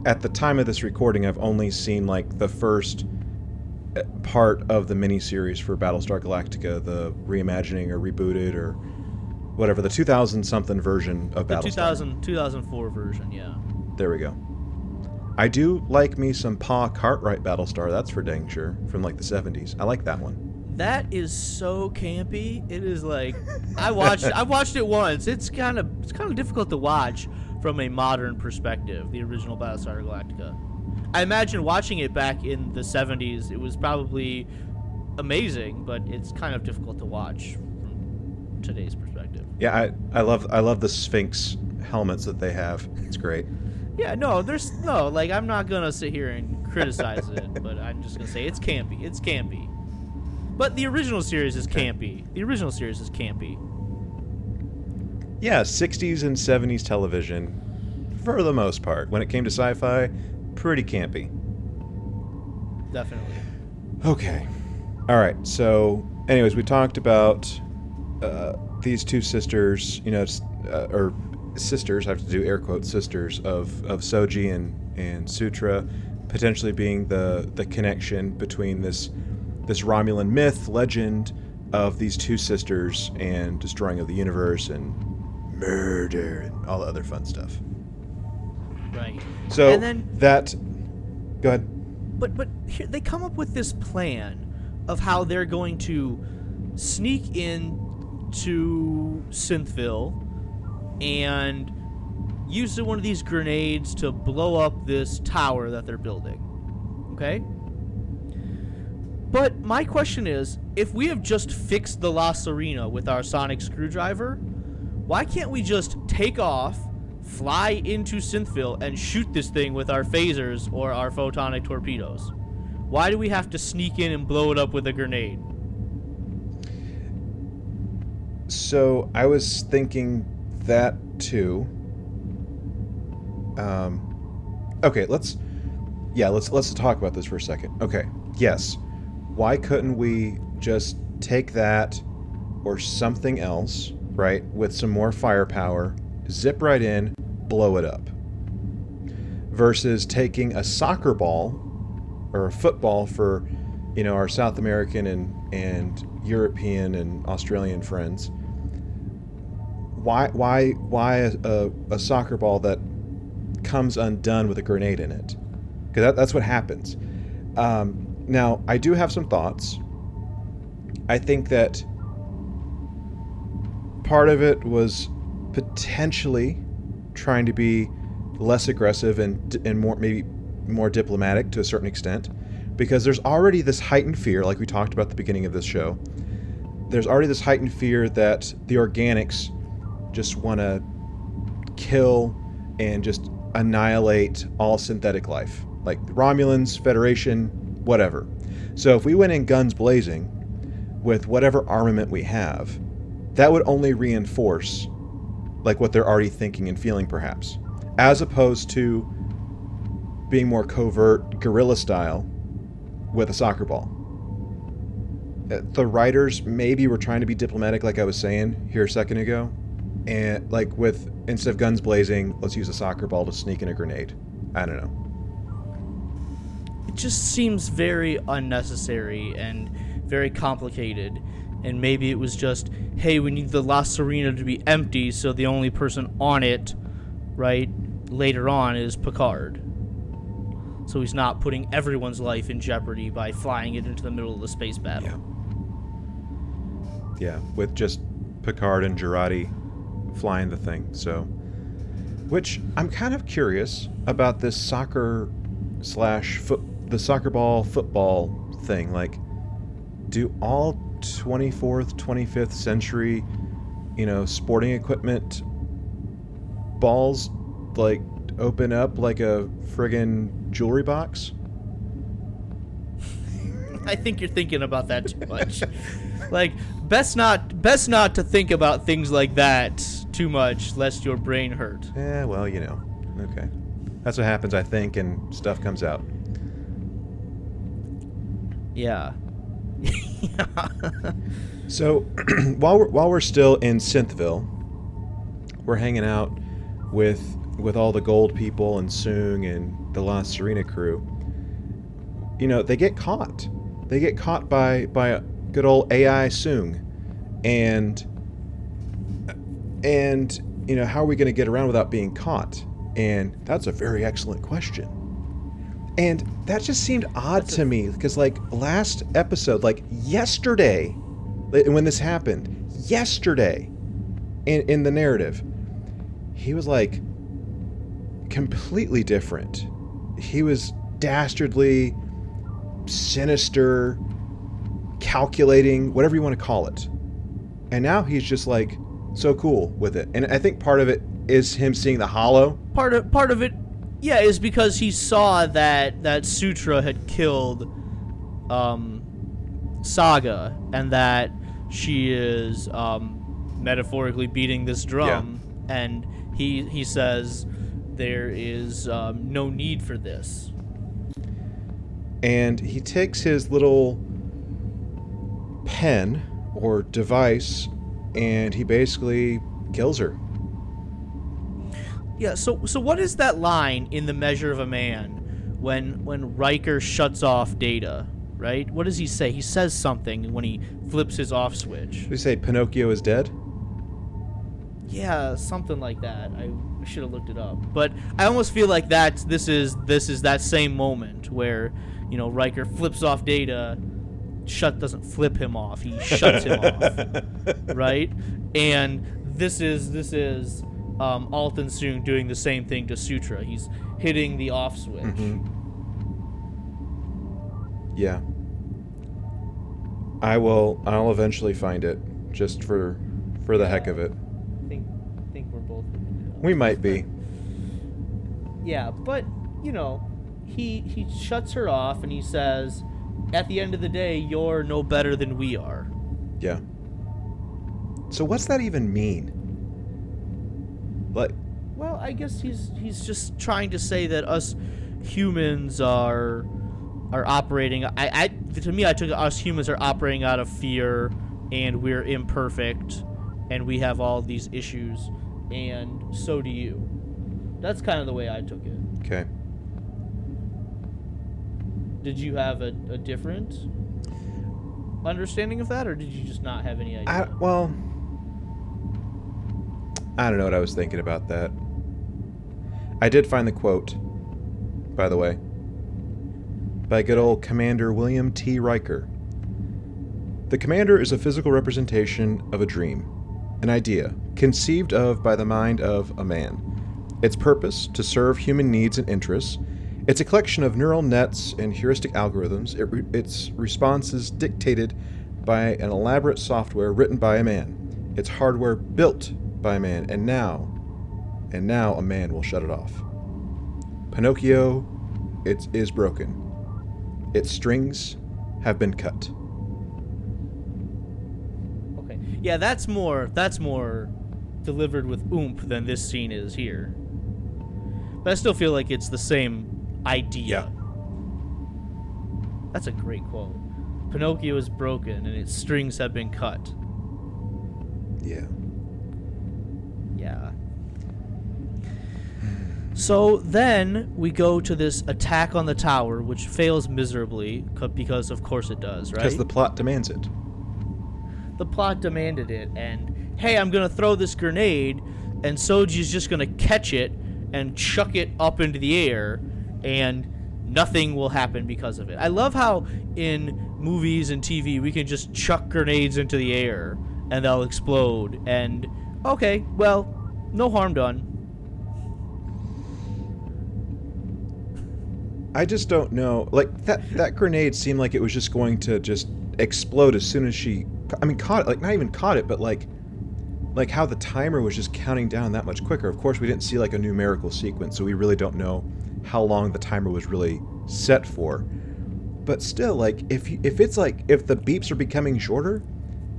at the time of this recording, I've only seen like the first part of the miniseries for Battlestar Galactica, the reimagining or rebooted or whatever, the 2000 something version of The Battlestar. 2000, 2004 version, yeah. There we go. I do like me some Pa Cartwright Battlestar, that's for dang sure, from like the 70s. I like that one. That is so campy. It is like I watched I watched it once. It's kind of it's kind of difficult to watch from a modern perspective. The original Battlestar Galactica. I imagine watching it back in the 70s, it was probably amazing, but it's kind of difficult to watch from today's perspective. Yeah, I, I love I love the Sphinx helmets that they have. It's great. Yeah, no, there's no like I'm not gonna sit here and criticize it, but I'm just gonna say it's campy. It's campy. But the original series is campy. The original series is campy. Yeah, 60s and 70s television, for the most part. When it came to sci fi, pretty campy. Definitely. Okay. All right. So, anyways, we talked about uh, these two sisters, you know, uh, or sisters, I have to do air quotes, sisters of, of Soji and, and Sutra, potentially being the, the connection between this, this Romulan myth, legend of these two sisters and destroying of the universe and murder and all the other fun stuff. Right. So, And then- that. Go ahead. But but here, they come up with this plan of how they're going to sneak in to Synthville and use one of these grenades to blow up this tower that they're building. Okay? But my question is, if we have just fixed the La Sirena with our sonic screwdriver, why can't we just take off, fly into Synthville, and shoot this thing with our phasers or our photonic torpedoes? Why do we have to sneak in and blow it up with a grenade? So I was thinking that too. Um, okay, let's yeah, let's let's talk about this for a second. Okay, yes, why couldn't we just take that or something else, right, with some more firepower, zip right in, blow it up, versus taking a soccer ball or a football for you know our South American and and European and Australian friends. Why why why a, a, soccer ball that comes undone with a grenade in it. Because that, that's what happens. Um, now, I do have some thoughts. I think that part of it was potentially trying to be less aggressive and, and more maybe more diplomatic to a certain extent because there's already this heightened fear like we talked about at the beginning of this show. There's already this heightened fear that the organics just want to kill and just annihilate all synthetic life like romulans federation whatever. So if we went in guns blazing with whatever armament we have that would only reinforce like what they're already thinking and feeling perhaps as opposed to being more covert guerrilla style with a soccer ball. Uh, the writers maybe were trying to be diplomatic like i was saying here a second ago and like with instead of guns blazing let's use a soccer ball to sneak in a grenade. I don't know. It just seems very unnecessary and very complicated. And maybe it was just, hey, we need the La Sirena to be empty, so the only person on it, right, later on is Picard. So he's not putting everyone's life in jeopardy by flying it into the middle of the space battle. Yeah. Yeah, with just Picard and Jurati flying the thing. So, which I'm kind of curious about this soccer slash foot, the soccer ball football thing. Like, do all 24th, 25th century, you know, sporting equipment balls like open up like a friggin' jewelry box? I think you're thinking about that too much. like best not best not to think about things like that too much lest your brain hurt. Yeah, well, you know. Okay. That's what happens, I think, and stuff comes out. Yeah. So, while we're, while we're still in Synthville, we're hanging out with with all the gold people and Soong and the La Sirena crew. You know, they get caught. They get caught by by good old AI Soong, and and you know how are we going to get around without being caught? And that's a very excellent question. And that just seemed odd to me because, like, last episode, like yesterday, li- when this happened, yesterday, in, in the narrative, he was like completely different. He was dastardly, sinister, calculating, whatever you want to call it. And now he's just like so cool with it. And I think part of it is him seeing the hollow. part of part of it yeah is because he saw that that Sutra had killed um Saga and that she is um metaphorically beating this drum and he he says there is um, no need for this. and he takes his little pen or device and he basically kills her. Yeah, so so what is that line in the measure of a man when when Riker shuts off data, right? What does he say? He says something when he flips his off switch. We say Pinocchio is dead. Yeah, something like that. I should have looked it up. But I almost feel like that this is this is that same moment where, you know, Riker flips off data, shut doesn't flip him off. He shuts him off. Right? And this is this is um, Altan Soong doing the same thing to Sutra. He's hitting the off switch. Mhm. Yeah. I will I'll eventually find it just for for the heck of it. I think think we're both We might be. Yeah, but you know, he he shuts her off and he says, "At the end of the day, you're no better than we are." Yeah. So what's that even mean? Like Well, I guess he's he's just trying to say that us humans are are operating. I, I to me, I took us humans are operating out of fear, and we're imperfect, and we have all these issues, and so do you. That's kind of the way I took it. okay. Did you have a, a different understanding of that, or did you just not have any idea? I, well, I don't know what I was thinking about that. I did find the quote, by the way, by good old Commander William T. Riker. The commander is a physical representation of a dream, an idea, conceived of by the mind of a man. Its purpose, to serve human needs and interests. It's a collection of neural nets and heuristic algorithms. It re- its response is dictated by an elaborate software written by a man. Its hardware built by a man, and now, and now a man will shut it off. Pinocchio, it is broken. Its strings have been cut. Okay. Yeah, that's more that's more delivered with oomph than this scene is here. But I still feel like it's the same idea. Yeah. That's a great quote. Pinocchio is broken and its strings have been cut. Yeah. Yeah. So then we go to this attack on the tower, which fails miserably, because of course it does, right? Because the plot demands it. the plot demanded it, and hey, I'm gonna throw this grenade, and Soji's just gonna catch it and chuck it up into the air, and nothing will happen because of it. I love how in movies and TV we can just chuck grenades into the air and they'll explode, and okay, well, no harm done. I just don't know. Like that that grenade seemed like it was just going to just explode as soon as she I mean caught it, like not even caught it, but like like how the timer was just counting down that much quicker. Of course, we didn't see like a numerical sequence, so we really don't know how long the timer was really set for. But still, like if you, if it's like if the beeps are becoming shorter,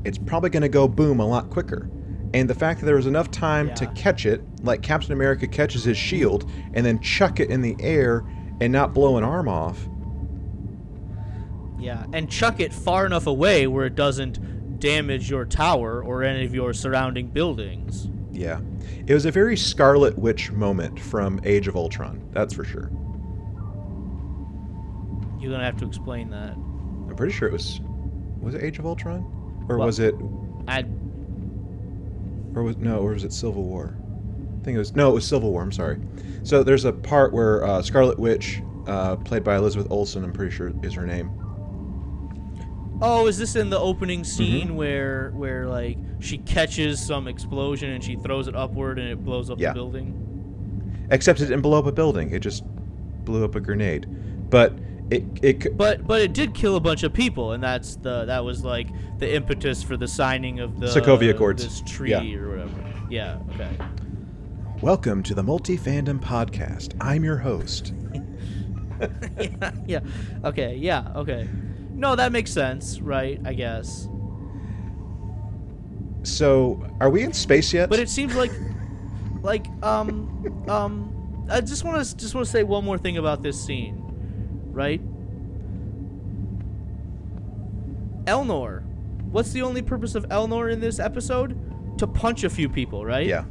it's probably going to go boom a lot quicker. And the fact that there was enough time to catch it, like Captain America catches his shield and then chuck it in the air and not blow an arm off. Yeah, and chuck it far enough away where it doesn't damage your tower or any of your surrounding buildings. Yeah. It was a very Scarlet Witch moment from Age of Ultron, that's for sure. You're gonna have to explain that. I'm pretty sure it was was it Age of Ultron? Or Well- was it I or was no, or was it Civil War? I think it was no, it was Civil War. I'm sorry. So there's a part where uh, Scarlet Witch, uh, played by Elizabeth Olsen, I'm pretty sure is her name. Oh, is this in the opening Mm-hmm. scene where where like she catches some explosion and she throws it upward and it blows up Yeah. the building? Except it didn't blow up a building; it just blew up a grenade. But it it c- But but it did kill a bunch of people, and that's the that was like the impetus for the signing of the Sokovia Accords. this treaty Yeah. or whatever. Yeah. Okay. welcome to the Multi Fandom Podcast. I'm your host. yeah. Yeah. Okay. Yeah. Okay. No, that makes sense, right? I guess. So, are we in space yet? But it seems like, like, um, um, I just want to just want to say one more thing about this scene, right? Elnor, what's the only purpose of Elnor in this episode? To punch a few people, right? yeah.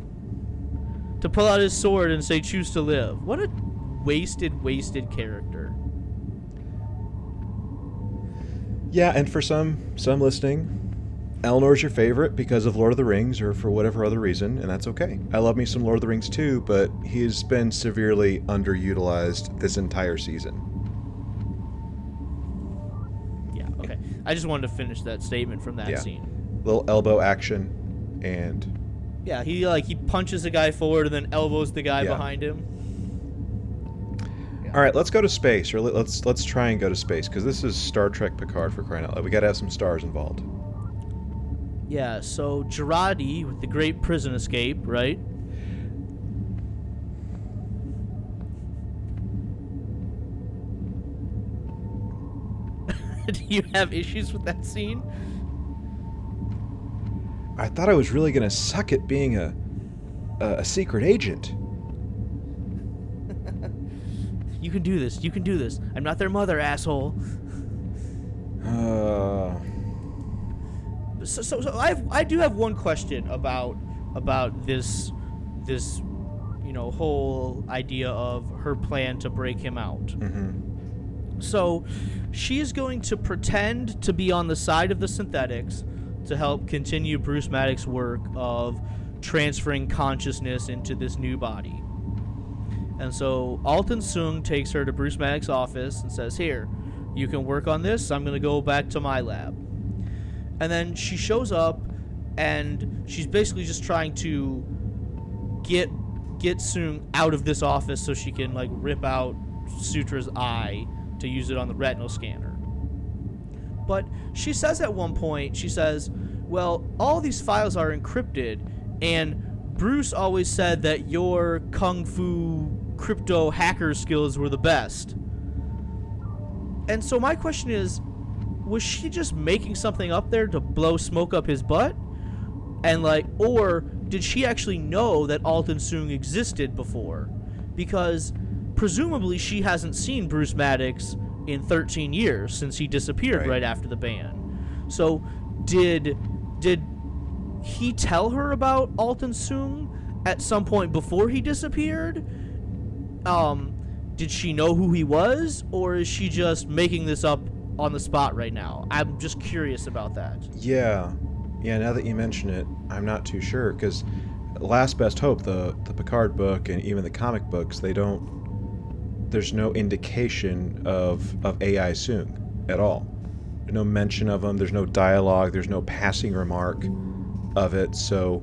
To pull out his sword and say, "Choose to live." What a wasted, wasted character. Yeah, and for some some listening, Elnor's your favorite because of Lord of the Rings or for whatever other reason, and that's okay. I love me some Lord of the Rings too, but he's been severely underutilized this entire season. I just wanted to finish that statement from that Yeah. scene. Little elbow action and Yeah, he like he punches the guy forward and then elbows the guy Yeah. behind him. All right, let's go to space or let- let's let's try and go to space cuz this is Star Trek Picard for crying out loud. We got to have some stars involved. Yeah, so Jurati with the great prison escape, right? Do you have issues with that scene? I thought I was really going to suck at being a a, a secret agent. You can do this. You can do this. I'm not their mother, asshole. Uh So, so, so I, I do have one question about about this this you know whole idea of her plan to break him out. mhm. So she is going to pretend to be on the side of the synthetics to help continue Bruce Maddox's work of transferring consciousness into this new body. And so Altan Soong takes her to Bruce Maddox's office and says, Here, you can work on this. I'm going to go back to my lab. And then she shows up and she's basically just trying to get get Soong out of this office so she can like rip out Sutra's eye to use it on the retinal scanner. But she says at one point, she says, "Well, all these files are encrypted and Bruce always said that your kung fu crypto hacker skills were the best. And so my question is, was she just making something up there to blow smoke up his butt? And like, or did she actually know that Altan Soong existed before? Because presumably she hasn't seen Bruce Maddox in 13 years since he disappeared Right. right after the ban. So did did he tell her about Altan at some point before he disappeared? Um, did she know who he was, or is she just making this up on the spot right now? I'm just curious about that. Yeah, yeah. Now that you mention it, I'm not too sure because Last Best Hope, the the Picard book, and even the comic books, they don't. There's no indication of of AI Soong at all. There's no mention of him. There's no dialogue. There's no passing remark of it. So,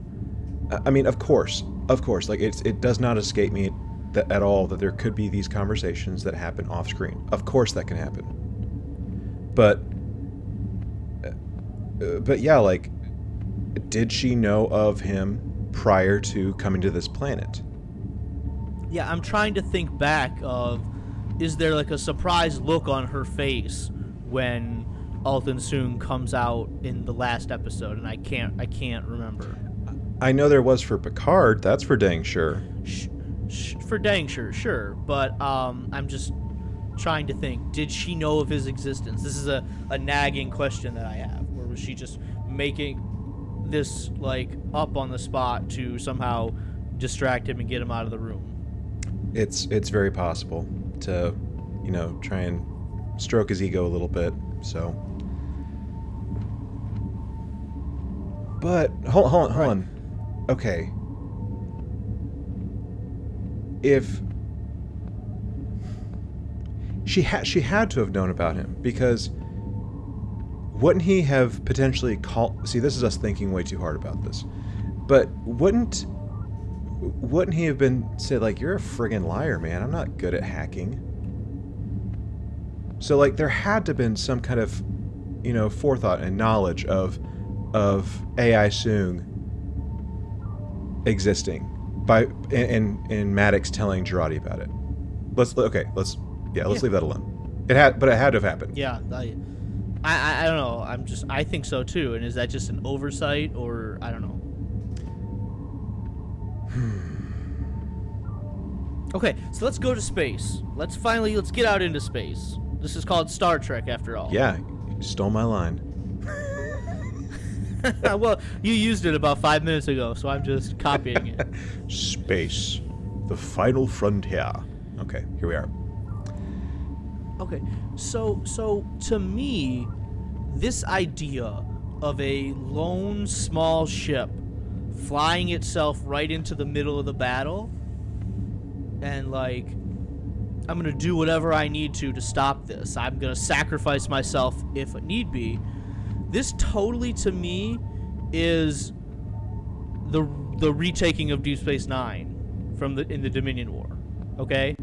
I- mean, of course, of course, like it's it does not escape me that at all that there could be these conversations that happen off screen. Of course, that can happen. But uh, but yeah, like, did she know of him prior to coming to this planet? Yeah, I'm trying to think back of is there like a surprised look on her face when Altan Soong comes out in the last episode and I can't I can't remember. I know there was for Picard. That's for dang sure. Sh- sh- for dang sure, sure, but um I'm just trying to think did she know of his existence? This is a a nagging question that I have. Or was she just making this like up on the spot to somehow distract him and get him out of the room? It's it's very possible to, you know, try and stroke his ego a little bit. So, but hold hold on, hold Right. on. Okay. If she had she had to have known about him because wouldn't he have potentially called see this is us thinking way too hard about this but wouldn't wouldn't he have been said like you're a friggin' liar man i'm not good at hacking so like there had to have been some kind of you know forethought and knowledge of of ai soong existing by and and, and maddox telling Jurati about it let's okay let's yeah let's Yeah. leave that alone it had but it had to have happened Yeah, I, I, I don't know. I'm just, I think so too. And is that just an oversight, or I don't know? Hmm. okay, so let's go to space. Let's finally, let's get out into space. This is called Star Trek, after all. yeah you stole my line well, you used it about five minutes ago, so I'm just copying it. space the final frontier okay here we are Okay, so so to me, this idea of a lone small ship flying itself right into the middle of the battle and like I'm gonna do whatever I need to to stop this. I'm gonna sacrifice myself if need be. This totally to me is the the retaking of Deep Space Nine from the in the Dominion War. Okay?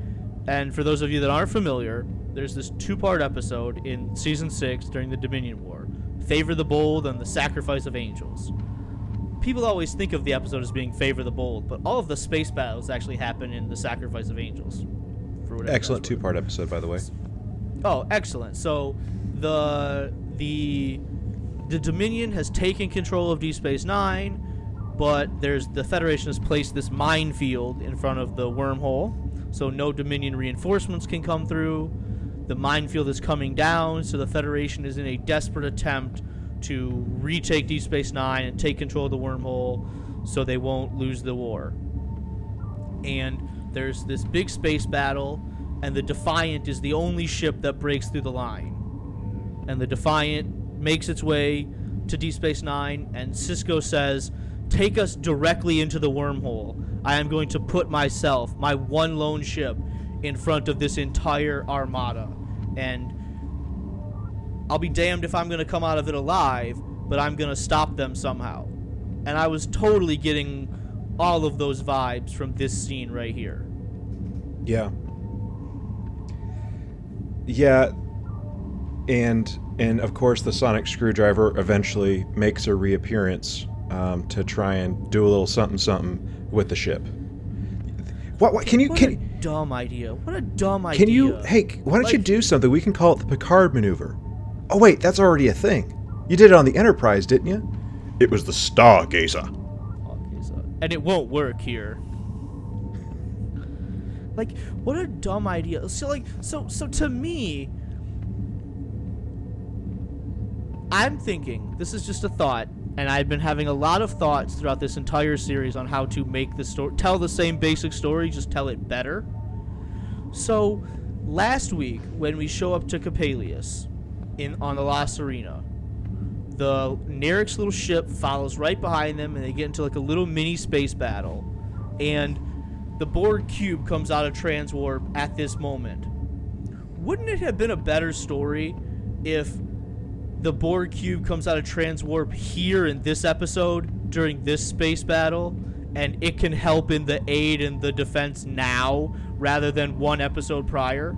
And for those of you that aren't familiar, there's this two part episode in season six during the Dominion War Favor the Bold and the Sacrifice of Angels. People always think of the episode as being Favor the Bold, but all of the space battles actually happen in the Sacrifice of Angels. For whatever excellent two-part episode by the way Oh, excellent. So the the the Dominion has taken control of Deep Space Nine, but there's the Federation has placed this minefield in front of the wormhole, so no Dominion reinforcements can come through. The minefield is coming down, so the Federation is in a desperate attempt to retake Deep Space Nine and take control of the wormhole, so they won't lose the war. And there's this big space battle and the defiant is the only ship that breaks through the line. And the defiant makes its way to deep space nine and Sisko says take us directly into the wormhole, I am going to put myself, my one lone ship, in front of this entire armada. And I'll be damned if I'm going to come out of it alive, but I'm going to stop them somehow. And I was totally getting all of those vibes from this scene right here. Yeah. Yeah. And and of course the sonic screwdriver eventually makes a reappearance um, to try and do a little something something with the ship. What, what can you What can a dumb idea. What a dumb idea. can you hey why don't you do something we can call it the Picard maneuver? Oh wait, that's already a thing. You did it on the Enterprise, didn't you? It was the Stargazer. Okay, and it won't work here. Like, what a dumb idea. So, like, so, so to me, I'm thinking this is just a thought, and I've been having a lot of thoughts throughout this entire series on how to make the story, tell the same basic story, just tell it better. So, last week when we show up to Coppelius in on the La Sirena, the Narek's little ship follows right behind them, and they get into like a little mini space battle. And the Borg cube comes out of transwarp at this moment. Wouldn't it have been a better story if the Borg cube comes out of transwarp here in this episode during this space battle, and it can help in the aid and the defense now rather than one episode prior?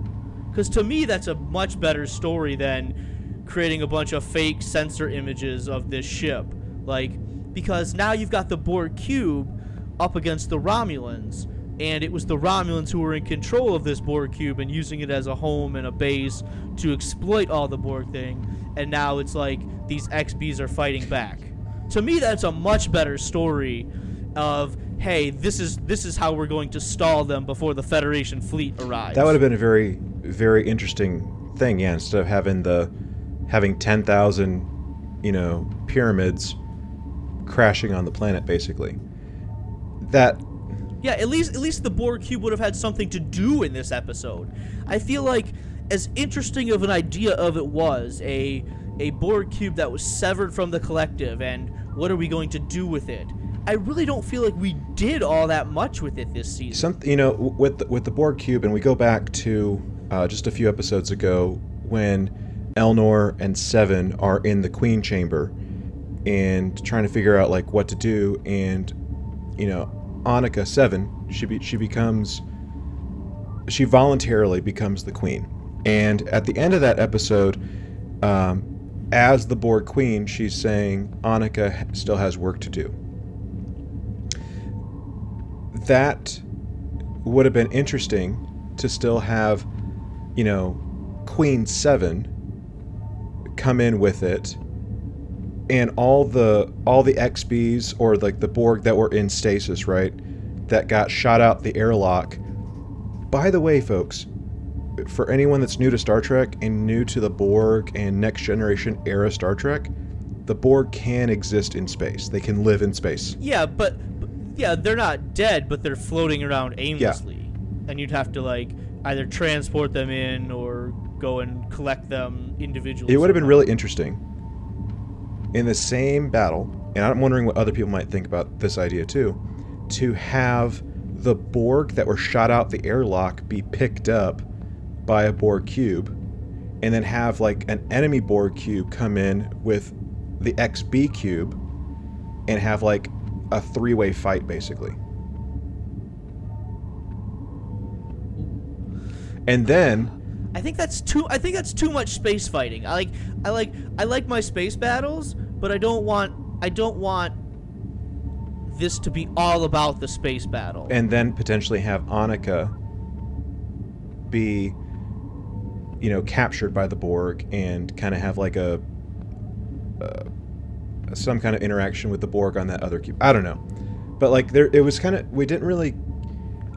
Because to me, that's a much better story than creating a bunch of fake sensor images of this ship. Like, because now you've got the Borg cube up against the Romulans, and it was the Romulans who were in control of this Borg cube and using it as a home and a base to exploit all the Borg thing. And now it's like these XBs are fighting back. To me, that's a much better story of hey, this is this is how we're going to stall them before the Federation fleet arrives. That would have been a very, very interesting thing. Yeah, instead of having the having ten thousand, you know, pyramids crashing on the planet, basically. That Yeah, at least at least the Borg cube would have had something to do in this episode. I feel like as interesting of an idea of it was a a Borg cube that was severed from the collective and what are we going to do with it? I really don't feel like we did all that much with it this season. some, you know, with the, with the Borg cube, and we go back to uh, just a few episodes ago when Elnor and Seven are in the Queen chamber and trying to figure out like what to do, and you know, Annika Seven, she be, she becomes she voluntarily becomes the queen. And at the end of that episode, um, as the Borg queen, she's saying Annika still has work to do. That would have been interesting to still have, you know, Queen Seven come in with it, and all the all the XBs or like the Borg that were in stasis, right, that got shot out the airlock. By the way, folks, for anyone that's new to Star Trek and new to the Borg and Next Generation era Star Trek, the Borg can exist in space. They can live in space. Yeah, but, yeah, they're not dead, but they're floating around aimlessly. And you'd have to like either transport them in or go and collect them individually. It would have been really interesting in the same battle, and I'm wondering what other people might think about this idea too, to have the Borg that were shot out the airlock be picked up by a Borg cube, and then have like an enemy Borg cube come in with the XB cube and have like a three way fight basically. And then I think that's too. I think that's too much space fighting. I like. I like. I like my space battles, but I don't want. I don't want this to be all about the space battle. and then potentially have Annika be, you know, captured by the Borg and kind of have like a, uh, some kind of interaction with the Borg on that other cube. I don't know, but like there, it was kind of we didn't really,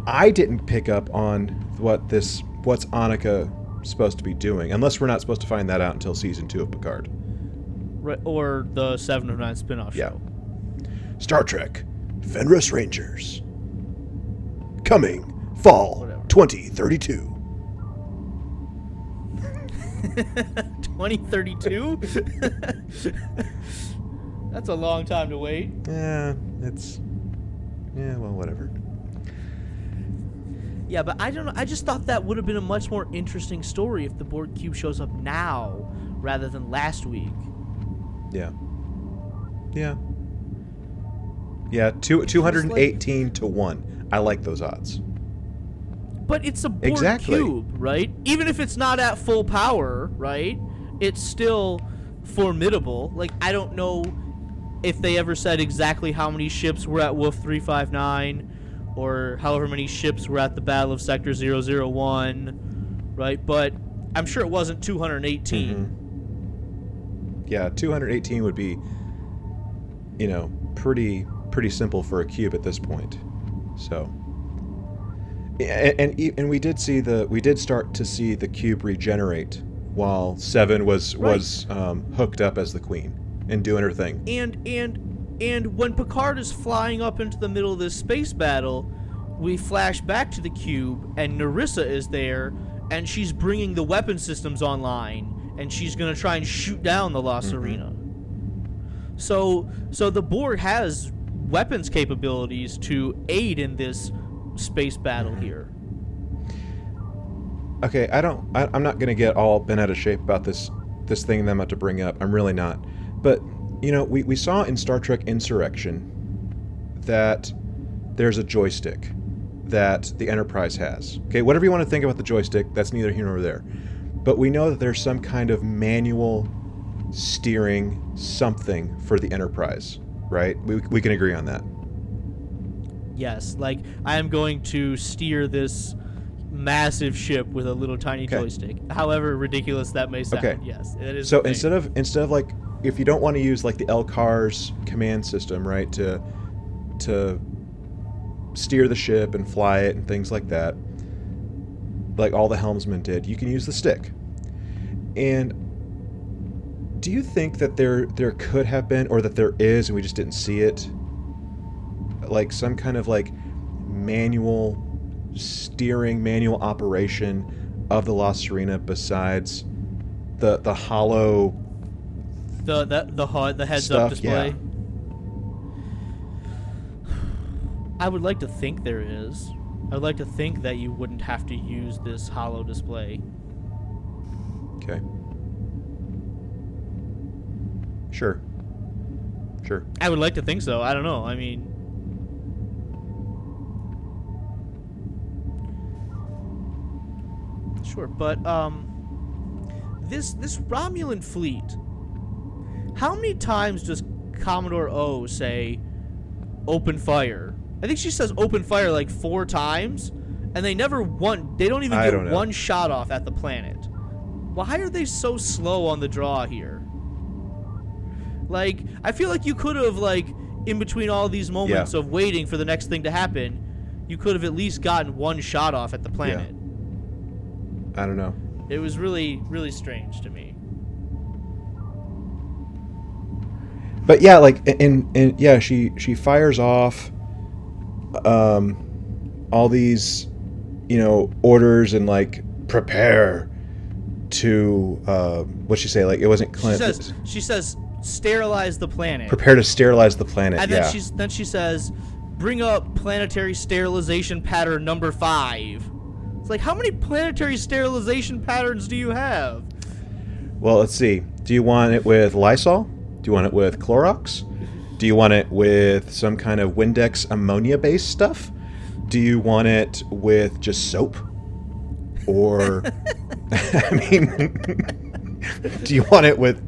I didn't pick up on what this what's Annika supposed to be doing unless we're not supposed to find that out until season two of Picard. Right, or the Seven of Nine spin-off Yeah. show. Star Trek, Fenris Rangers, coming fall Whatever. 2032. 2032. that's a long time to wait. Yeah, it's yeah, well, whatever. Yeah, but I don't know. I just thought that would have been a much more interesting story if the Borg cube shows up now rather than last week. Yeah. Yeah. Yeah, two, 218 to 1. I like those odds. But it's a Borg Exactly. cube, right? Even if it's not at full power, right? It's still formidable. Like I don't know if they ever said exactly how many ships were at Wolf 359 or however many ships were at the Battle of Sector 001, right? But I'm sure it wasn't 218. Mm-hmm. Yeah, 218 would be you know, pretty pretty simple for a cube at this point. So and, and and we did see the we did start to see the cube regenerate while Seven was Right. was um, hooked up as the queen and doing her thing. and and and when Picard is flying up into the middle of this space battle, we flash back to the cube, and Narissa is there, and she's bringing the weapon systems online, and she's gonna try and shoot down the La mm-hmm. Sirena. So so the Borg has weapons capabilities to aid in this space battle mm-hmm. here. Okay, I don't. I, I'm not gonna get all bent out of shape about this this thing that I'm about to bring up. I'm really not. But you know, we, we saw in Star Trek Insurrection that there's a joystick that the Enterprise has. Okay, whatever you want to think about the joystick, that's neither here nor there. But we know that there's some kind of manual steering something for the Enterprise, right? We, we can agree on that. Yes, like I am going to steer this massive ship with a little tiny Okay. joystick. However ridiculous that may sound. Okay. Yes, it is. So instead of instead of like if you don't want to use like the LCARS command system, right, to to steer the ship and fly it and things like that, like all the helmsmen did, you can use the stick. And do you think that there there could have been or that there is and we just didn't see it like some kind of like manual steering manual operation of the La Sirena besides the the hollow the the the the heads up Stuff, yeah. display. I would like to think there is. I would like to think that you wouldn't have to use this hollow display. okay sure sure I would like to think so. I don't know. I mean, sure, but um, this this Romulan fleet. How many times does Commodore O say, "Open fire"? I think she says "open fire" like four times, and they never one. They don't even I get don't one shot off at the planet. Why are they so slow on the draw here? Like, I feel like you could have like in between all these moments Yeah. of waiting for the next thing to happen, you could have at least gotten one shot off at the planet. i don't know It was really, really strange to me. But yeah like and and yeah she she fires off um all these you know orders and like prepare to uh what'd she say? Like it wasn't She Clint. says, she says, sterilize the planet, prepare to sterilize the planet and yeah. then she's then she says, bring up planetary sterilization pattern number five. It's like, how many planetary sterilization patterns do you have? well let's see. Do you want it with lysol you want it with clorox do you want it with some kind of windex ammonia based stuff do you want it with just soap or i mean do you want it with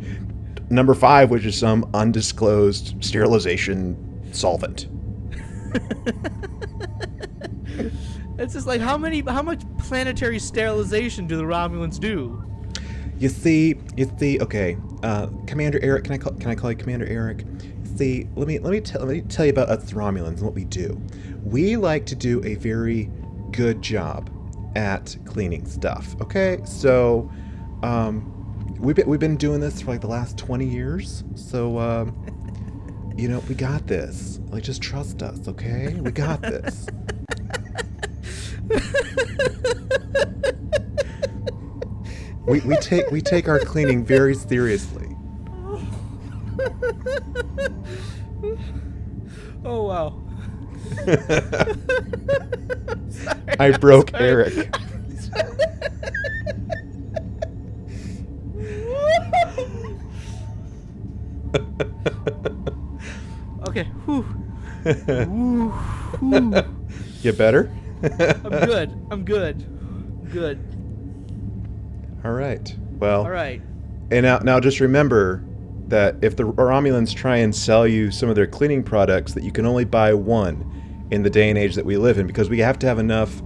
number five which is some undisclosed sterilization solvent It's just like how many, how much planetary sterilization do the Romulans do? You see, you see. Okay, uh, Commander Eric. Can I call, can I call you Commander Eric? See, let me let me tell let me tell you about us Romulans and what we do. We like to do a very good job at cleaning stuff. Okay, so um, we've been, we've been doing this for like the last twenty years. So um, you know, we got this. Like, just trust us. Okay, we got this. we, we take we take our cleaning very seriously. Oh wow. I broke Eric. okay. Whew. Whew. You better? I'm good. I'm good. Good. All right. Well, All right. and now, now just remember that if the Romulans try and sell you some of their cleaning products, that you can only buy one in the day and age that we live in because we have to have enough,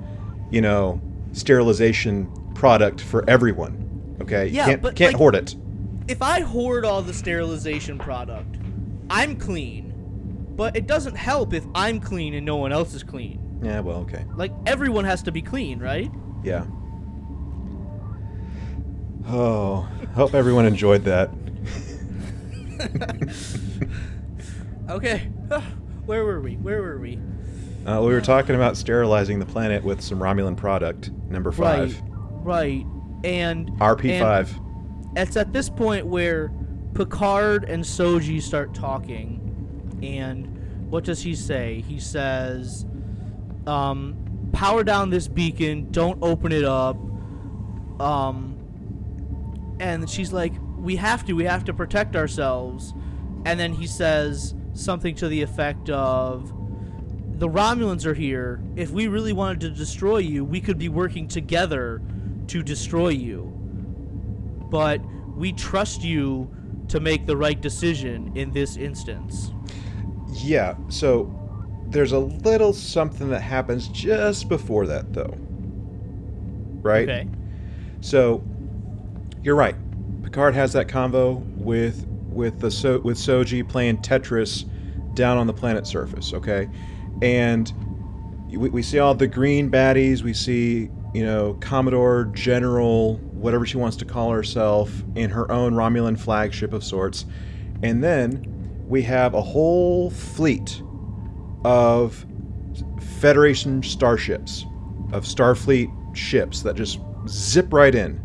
you know, sterilization product for everyone. Okay? Yeah, you can't, but, can't like- hoard it. If I hoard all the sterilization product, I'm clean. But it doesn't help if I'm clean and no one else is clean. Yeah, well, okay. Like everyone has to be clean, right? Yeah. Oh, hope everyone enjoyed that. Okay. Where were we? Where were we? Uh, we were talking about sterilizing the planet with some Romulan product, number five. Right. Right. And RP5. and it's at this point where Picard and Soji start talking, and what does he say? He says, um, "Power down this beacon. Don't open it up." Um, and she's like, "We have to. We have to protect ourselves." And then he says something to the effect of, "The Romulans are here. If we really wanted to destroy you, we could be working together to destroy you. But we trust you to make the right decision in this instance." Yeah, so there's a little something that happens just before that, though. Right? Okay. So you're right. Picard has that convo with with the so, with Soji playing Tetris down on the planet surface. Okay, and we, we see all the green baddies. We see you know Commodore General, whatever she wants to call herself, in her own Romulan flagship of sorts, and then we have a whole fleet of Federation starships, of Starfleet ships that just zip right in.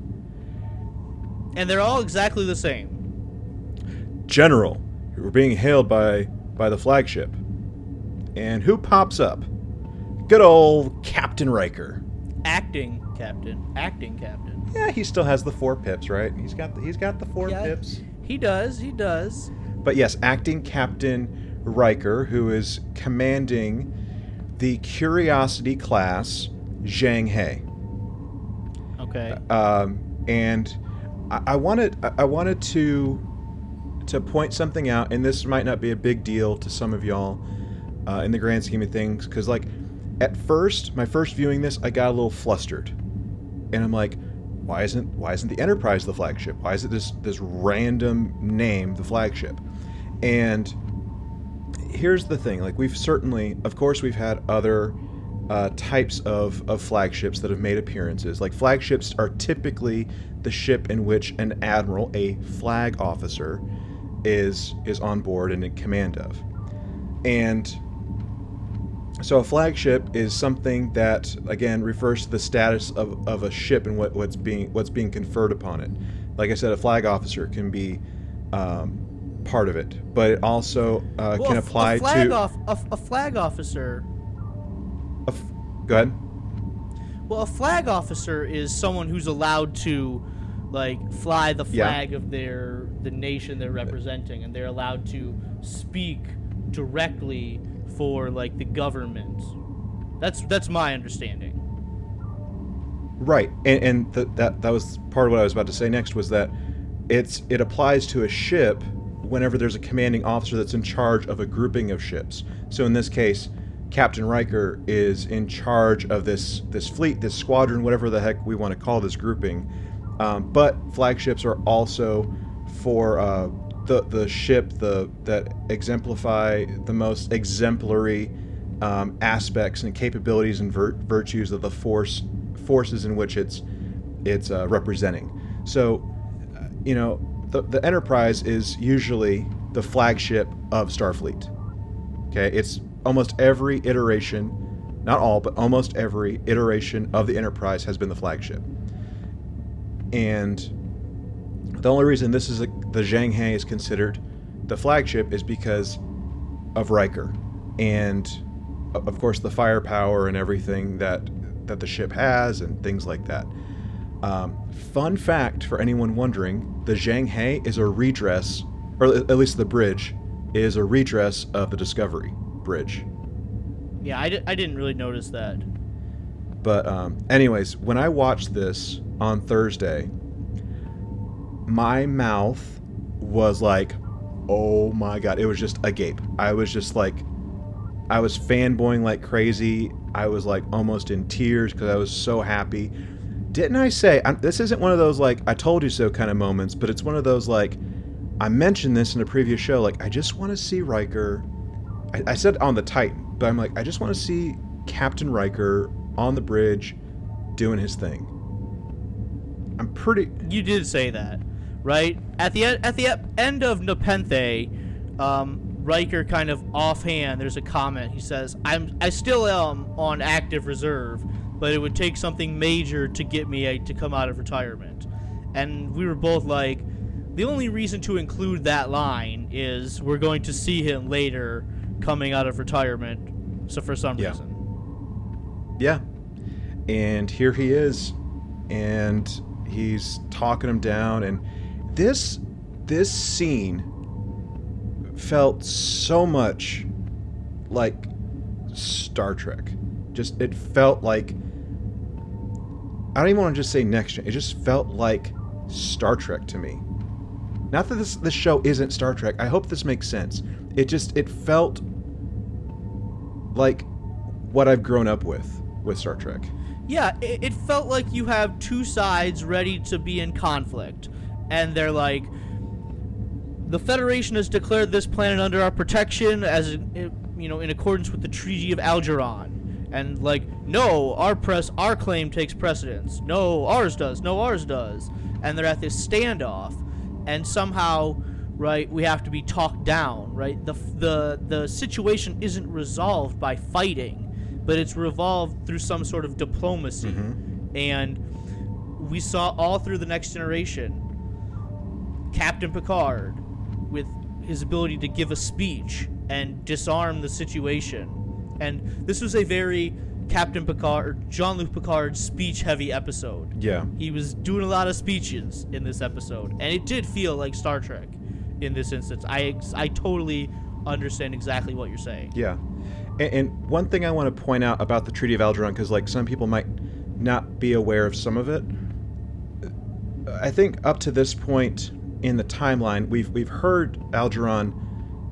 And they're all exactly the same. General, we're being hailed by by the flagship. And who pops up? Good old Captain Riker. Acting captain. Acting captain. Yeah, he still has the four pips, right? He's got the, he's got the four Yeah. pips. He does. He does. But yes, acting Captain Riker, who is commanding the Curiosity class Zheng He. Okay. um, and I, I wanted I- wanted to to point something out, and this might not be a big deal to some of y'all uh, in the grand scheme of things, because like at first, my first viewing this, I got a little flustered, and I'm like, why isn't why isn't the Enterprise the flagship? Why is it this this random name the flagship? And here's the thing like we've certainly of course we've had other uh, types of, of flagships that have made appearances like flagships are typically the ship in which an admiral a flag officer is is on board and in command of and so a flagship is something that again refers to the status of, of a ship and what, what's being what's being conferred upon it like i said a flag officer can be um, part of it but it also uh, Well, can apply a flag to off a, a flag officer. a f- go ahead Well, a flag officer is someone who's allowed to, like, fly the Yeah. flag of their the nation they're representing, and they're allowed to speak directly for like the government. That's that's my understanding. Right, and, and th- that that was part of what I was about to say next was that it's it applies to a ship whenever there's a commanding officer that's in charge of a grouping of ships. So in this case, Captain Riker is in charge of this this fleet, this squadron, whatever the heck we want to call this grouping. Um, but flagships are also for uh, the the ship the that exemplify the most exemplary um, aspects and capabilities and vir- virtues of the force forces in which it's it's uh, representing. So, uh, you know, the, the Enterprise is usually the flagship of Starfleet. Okay, it's almost every iteration, not all, but almost every iteration of the Enterprise has been the flagship. And the only reason this is a, the Zheng He is considered the flagship is because of Riker and of course, the firepower and everything that that the ship has, and things like that. Um, fun fact for anyone wondering: the Zheng He is a redress, or at least the bridge is a redress of the Discovery bridge. Yeah, I, didn't really notice that. But um, anyways, when I watched this on Thursday, my mouth was like, "Oh my god!" It was just agape. I was just like, I was fanboying like crazy. I was like almost in tears because I was so happy. Didn't I say i this isn't one of those like I told you so kind of moments, but it's one of those like I mentioned this in a previous show. Like I just want to see Riker. I, I said on the Titan, but I'm like I just want to see Captain Riker on the bridge doing his thing. I'm pretty. You did say that, right? At the e- at the end of Nepenthe, um, Riker kind of offhand. There's a comment. He says, "I'm I still am on active reserve, but it would take something major to get me uh, to come out of retirement." And we were both like, "The only reason to include that line is we're going to see him later coming out of retirement." So for some Yeah. reason, Yeah. And here he is and he's talking him down and this this scene felt so much like Star Trek. Just it felt like I don't even want to just say next gen. It just felt like Star Trek to me. Not that this this show isn't Star Trek. I hope this makes sense. It just it felt like what I've grown up with with Star Trek. Yeah, it, it felt like you have two sides ready to be in conflict, and they're like, the Federation has declared this planet under our protection as eh, you know in accordance with the Treaty of Algeron, and like, no, our press, our claim takes precedence. No, ours does. No, ours does. And they're at this standoff, and somehow, right, we have to be talked down. Right, the the the situation isn't resolved by fighting but it's revolved through some sort of diplomacy. Mm-hmm. And we saw all through the next generation Captain Picard with his ability to give a speech and disarm the situation. And this was a very Captain Picard, Jean Luc Picard speech heavy episode. Yeah. He was doing a lot of speeches in this episode, and it did feel like Star Trek in this instance. I, I totally understand exactly what you're saying. Yeah. And, and one thing I want to point out about the Treaty of Algeron, because like some people might not be aware of some of it. Uh, I think up to this point in the timeline, we've we've heard Algeron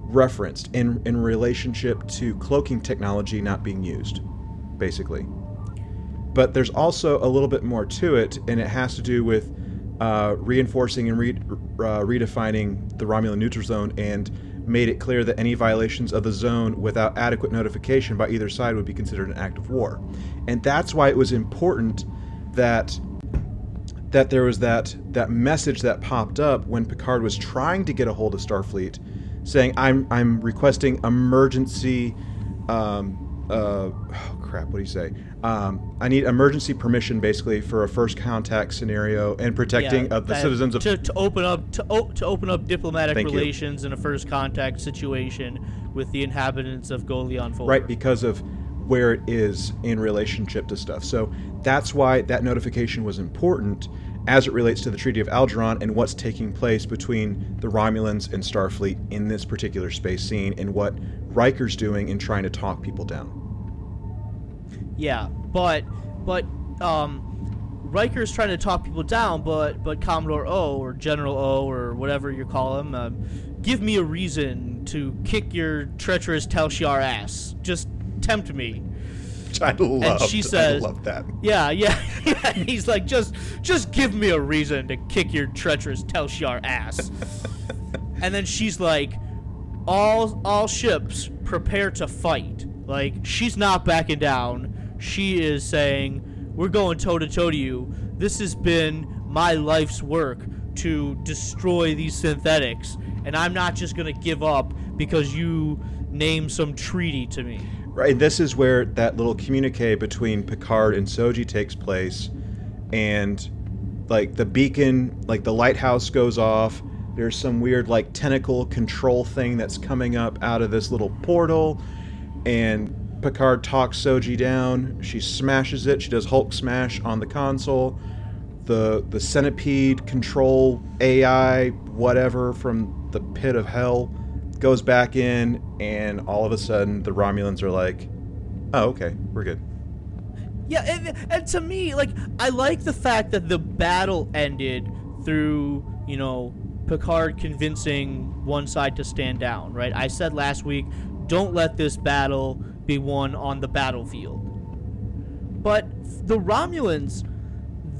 referenced in in relationship to cloaking technology not being used, basically. But there's also a little bit more to it, and it has to do with uh, reinforcing and re- uh, redefining the Romulan neutral zone and made it clear that any violations of the zone without adequate notification by either side would be considered an act of war. And that's why it was important that that there was that that message that popped up when Picard was trying to get a hold of Starfleet, saying, "I'm I'm requesting emergency." Um, uh, crap! What do you say? Um, I need emergency permission, basically, for a first contact scenario and protecting Yeah, of the that- citizens of. to, to open up to, o- to open up diplomatic Thank you. relations in a first contact situation with the inhabitants of Ghulion Four. right because of where it is in relationship to stuff. So that's why that notification was important as it relates to the Treaty of Algeron and what's taking place between the Romulans and Starfleet in this particular space scene and what Riker's doing in trying to talk people down. Yeah, but but um, Riker's trying to talk people down, but but Commodore O or General O or whatever you call him, um, give me a reason to kick your treacherous Tal Shiar ass. Just tempt me. I loved. she says- I love that. Yeah, yeah, yeah. He's like, just, just give me a reason to kick your treacherous Tal Shiar ass. and then she's like, all, all ships prepare to fight. Like she's not backing down. She is saying, we're going toe to toe to you. This has been my life's work to destroy these synthetics, and I'm not just gonna give up because you name some treaty to me. Right. This is where that little communique between Picard and Soji takes place, and like the beacon, like the lighthouse goes off. There's some weird like tentacle control thing that's coming up out of this little portal, and Picard talks Soji down. She smashes it. She does Hulk smash on the console. The the centipede control AI whatever from the pit of hell goes back in, and all of a sudden the Romulans are like, "Oh, okay, we're good." Yeah, and, and to me, like, I like the fact that the battle ended through, you know, Picard convincing one side to stand down, right? I said last week, don't let this battle be won on the battlefield. But the Romulans,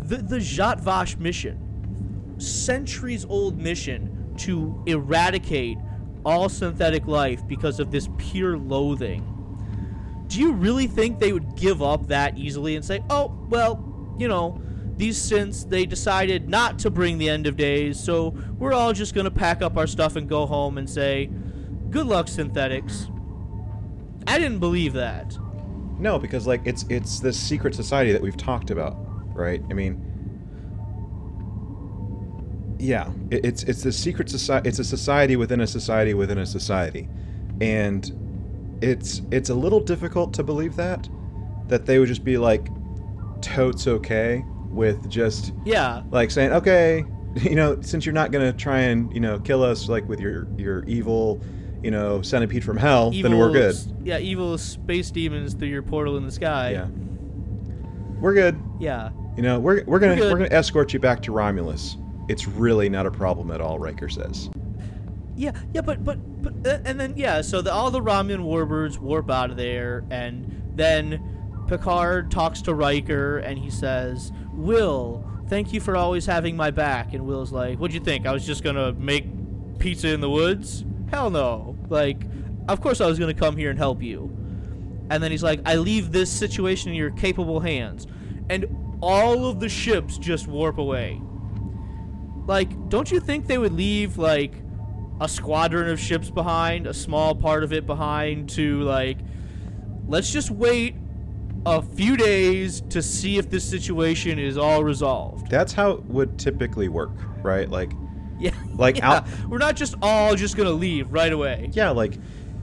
the, the Zhat Vash mission, centuries old mission to eradicate all synthetic life because of this pure loathing do you really think they would give up that easily and say, oh, well, you know, these synths, they decided not to bring the end of days, so we're all just going to pack up our stuff and go home and say, good luck, synthetics? I didn't believe that. No, because like it's it's this secret society that we've talked about, right? I mean, yeah, it, it's it's the secret society. It's a society within a society within a society, and it's it's a little difficult to believe that that they would just be like totes okay with just yeah like saying okay you know since you're not gonna try and you know kill us like with your your evil you know centipede from hell evil, then we're good. yeah evil space demons through your portal in the sky. Yeah. We're good. Yeah. You know we're, we're gonna we're, we're gonna escort you back to romulus. It's really not a problem at all riker says. Yeah, yeah, but but but uh, and then yeah, so the, all the Romulan warbirds warp out of there, and then Picard talks to Riker, and he says, "Will, thank you for always having my back." And Will's like, "What'd you think? I was just gonna make pizza in the woods? Hell no! Like, of course I was gonna come here and help you." And then he's like, "I leave this situation in your capable hands," and all of the ships just warp away. Like, don't you think they would leave like? a squadron of ships behind, a small part of it behind to like let's just wait a few days to see if this situation is all resolved. That's how it would typically work, right? Like like yeah. Out, we're not just all just gonna leave right away. Yeah, like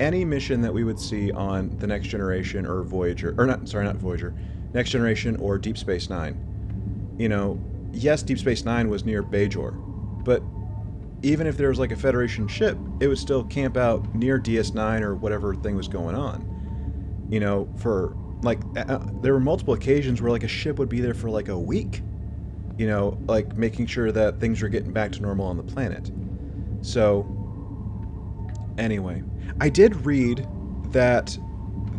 any mission that we would see on the Next Generation or Voyager, or not, sorry, not Voyager, Next Generation or Deep Space Nine. You know, yes, Deep Space Nine was near Bajor, but even if there was like a Federation ship, it would still camp out near DS9 or whatever thing was going on. You know, for like, uh, there were multiple occasions where like a ship would be there for like a week. You know, like making sure that things were getting back to normal on the planet. So, anyway, I did read that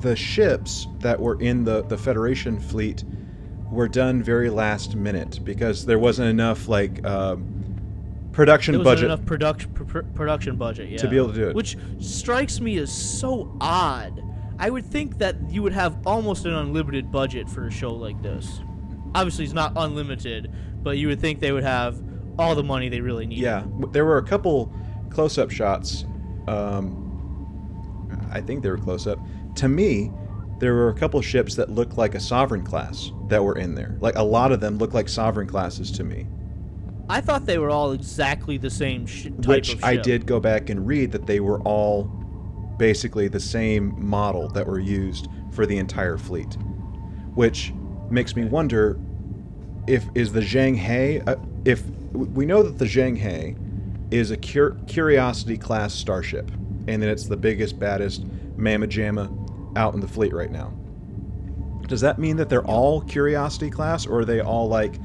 the ships that were in the, the Federation fleet were done very last minute because there wasn't enough like. Uh, production budget enough production pr- production budget yeah. to be able to do it which strikes me as so odd i would think that you would have almost an unlimited budget for a show like this obviously it's not unlimited but you would think they would have all the money they really need yeah there were a couple close-up shots um, i think they were close-up. To me there were a couple ships that looked like a sovereign class that were in there. Like a lot of them looked like sovereign classes to me. I thought they were all exactly the same sh- type Which I did go back and read that they were all basically the same model that were used for the entire fleet. Which makes me wonder if is the Zheng He uh, if we know that the Zheng He is a cur- Curiosity class starship and that it's the biggest baddest mamma jamma out in the fleet right now. Does that mean that they're all Curiosity class or are they all like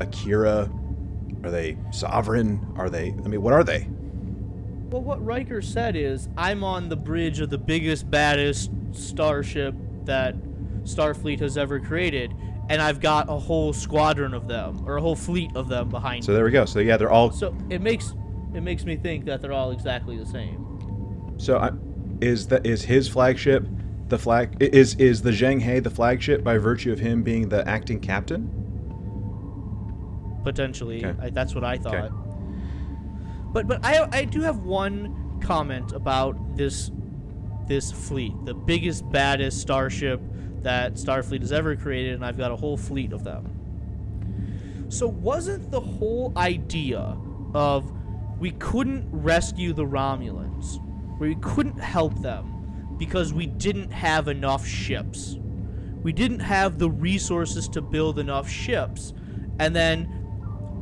Akira are they sovereign? Are they? I mean, what are they? Well, what Riker said is, I'm on the bridge of the biggest, baddest starship that Starfleet has ever created, and I've got a whole squadron of them, or a whole fleet of them behind so me. there we go. So yeah, they're all. So it makes it makes me think that they're all exactly the same. So I, is that is his flagship the flag is is the Zheng He the flagship by virtue of him being the acting captain? potentially. Okay. I, that's what I thought. Okay. But but I I do have one comment about this this fleet, the biggest baddest starship that Starfleet has ever created, and I've got a whole fleet of them. So wasn't the whole idea of we couldn't rescue the Romulans, we couldn't help them, because we didn't have enough ships. We didn't have the resources to build enough ships. And then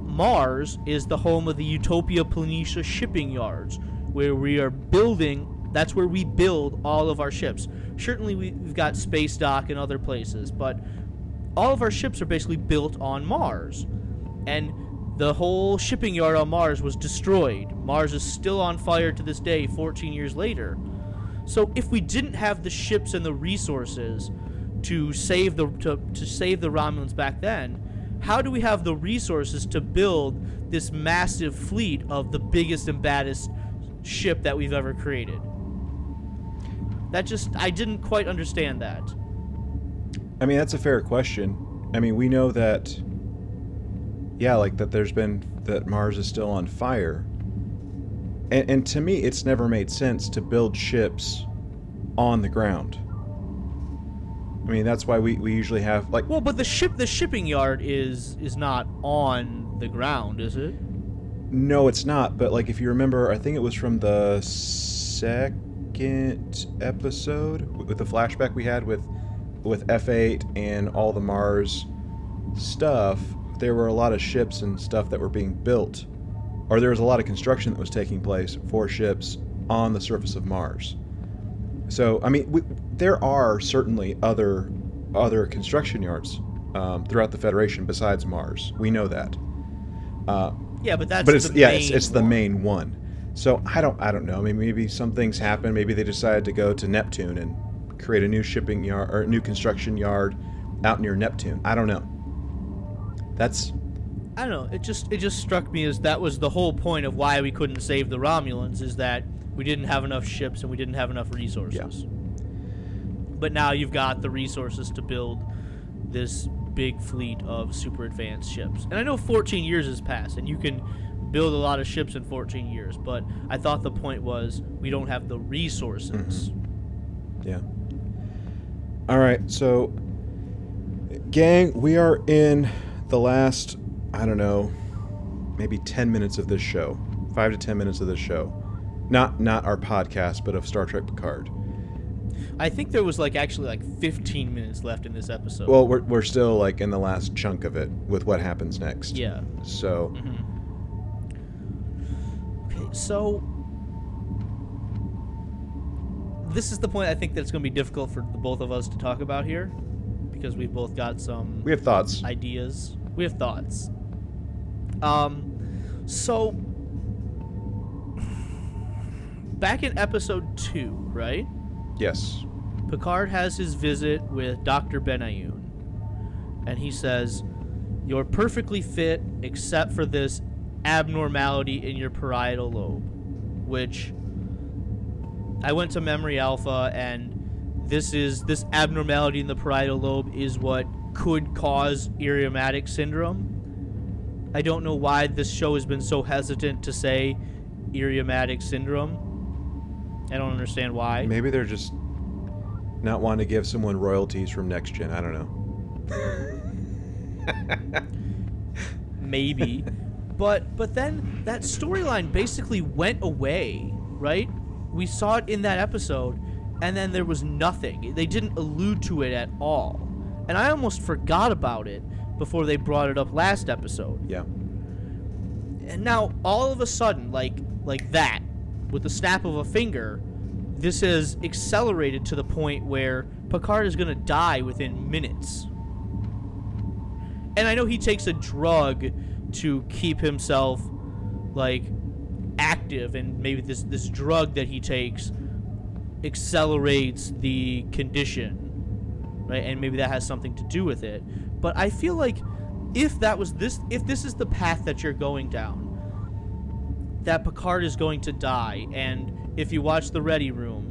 Mars is the home of the Utopia Planitia shipping yards, where we are building. That's where we build all of our ships. Certainly, we- we've got Space Dock and other places, but all of our ships are basically built on Mars. And the whole shipping yard on Mars was destroyed. Mars is still on fire to this day, 14 years later. So if we didn't have the ships and the resources to save the to, to save the Romulans back then, how do we have the resources to build this massive fleet of the biggest and baddest ship that we've ever created? That just I didn't quite understand that. I mean, that's a fair question. I mean, we know that, yeah, like that there's been, that Mars is still on fire. And, and to me, it's never made sense to build ships on the ground. I mean, that's why we, we usually have, like, Well, but the ship the shipping yard is is not on the ground, is it? no, it's not. But, like, if you remember, I think it was from the second episode with the flashback we had with with F8 and all the Mars stuff, there were a lot of ships and stuff that were being built, or there was a lot of construction that was taking place for ships on the surface of Mars. So, I mean, we, there are certainly other other construction yards um, throughout the Federation besides Mars. We know that. Uh, Yeah, but that's but it's yeah, it's, it's the main one. So I don't I don't know. I mean, maybe some things happen. Maybe they decided to go to Neptune and create a new shipping yard or a new construction yard out near Neptune. I don't know. That's I don't know. It just it just struck me as that was the whole point of why we couldn't save the Romulans is that we didn't have enough ships and we didn't have enough resources. But now you've got the resources to build this big fleet of super advanced ships. And I know 14 years has passed and you can build a lot of ships in 14 years, but I thought the point was we don't have the resources. Mm-hmm. yeah. All right, so gang, we are in the last I don't know, maybe 10 minutes of this show. 5 to 10 minutes of this show. Not not our podcast, but of Star Trek Picard. I think there was like actually like 15 minutes left in this episode. Well, we're, we're still like in the last chunk of it with what happens next. yeah. So, Okay, so this is the point I think that's going to be difficult for the both of us to talk about here because we've both got some we have thoughts. ideas. We have thoughts. Um, so back in episode two, right? Yes. Picard has his visit with Dr. Benayoun, and he says, You're perfectly fit except for this abnormality in your parietal lobe, which I went to Memory Alpha, and this is this abnormality in the parietal lobe is what could cause Irumodic syndrome. I don't know why this show has been so hesitant to say Irumodic syndrome. I don't understand why. Maybe they're just not wanting to give someone royalties from next gen. I don't know. maybe but but then that storyline basically went away right? We saw it in that episode and then there was nothing. They didn't allude to it at all. And i almost forgot about it before they brought it up last episode. Yeah. and now all of a sudden like like that with the snap of a finger this has accelerated to the point where picard is going to die within minutes. And i know he takes a drug to keep himself like active and maybe this this drug that he takes accelerates the condition right? And maybe that has something to do with it. But i feel like if that was this if this is the path that you're going down that picard is going to die. And if you watch the ready room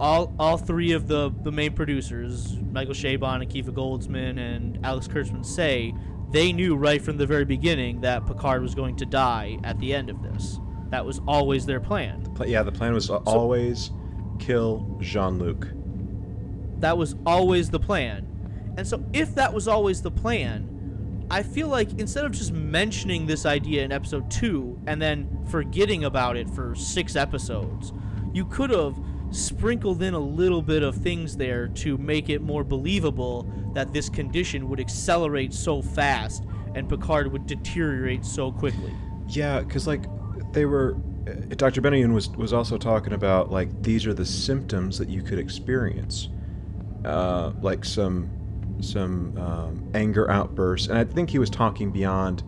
all all three of the the main producers michael chabon and akiva goldsman and alex kurtzman say they knew right from the very beginning that picard was going to die at the end of this that was always their plan Pla- Yeah, the plan was to always kill Jean Luc. that was always the plan. And so, if that was always the plan, I feel like instead of just mentioning this idea in episode two and then forgetting about it for six episodes, you could have sprinkled in a little bit of things there to make it more believable that this condition would accelerate so fast and Picard would deteriorate so quickly. Yeah, because like they were, uh, Dr. Benayoun was was also talking about like these are the symptoms that you could experience, uh, like some some um, anger outbursts, and I think he was talking beyond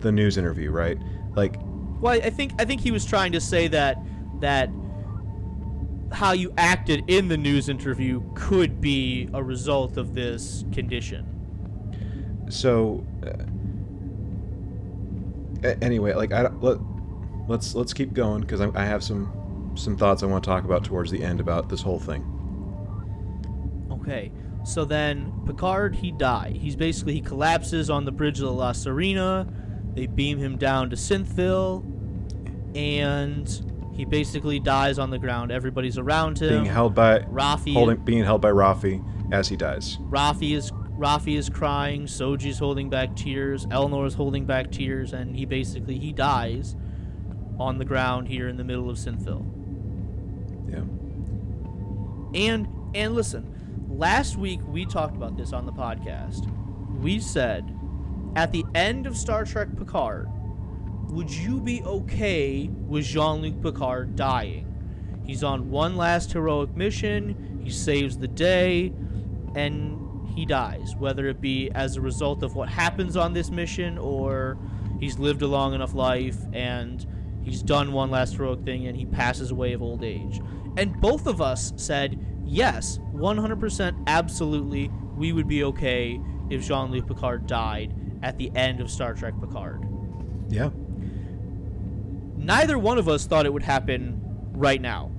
the news interview, right? Like, Well, I think I think he was trying to say that that how you acted in the news interview could be a result of this condition. so. Uh, anyway, like I let let's let's keep going because I, I have some some thoughts I want to talk about towards the end about this whole thing. Okay. So then Picard he died. He's basically he collapses on the bridge of the La Sirena. They beam him down to Synthville and he basically dies on the ground. Everybody's around him. Being held by Raffi holding being held by Raffi as he dies. Raffi is Raffi is crying, Soji's holding back tears, Elnor is holding back tears, and he basically he dies on the ground here in the middle of Synthville. Yeah. And and listen, last week we talked about this on the podcast. We said at the end of Star Trek Picard, would you be okay with Jean-Luc Picard dying? He's on one last heroic mission, he saves the day, and he dies, whether it be as a result of what happens on this mission or he's lived a long enough life and he's done one last heroic thing and he passes away of old age. And both of us said, yes, 100% absolutely, we would be okay if Jean Luc Picard died at the end of Star Trek Picard. Yeah. Neither one of us thought it would happen right now.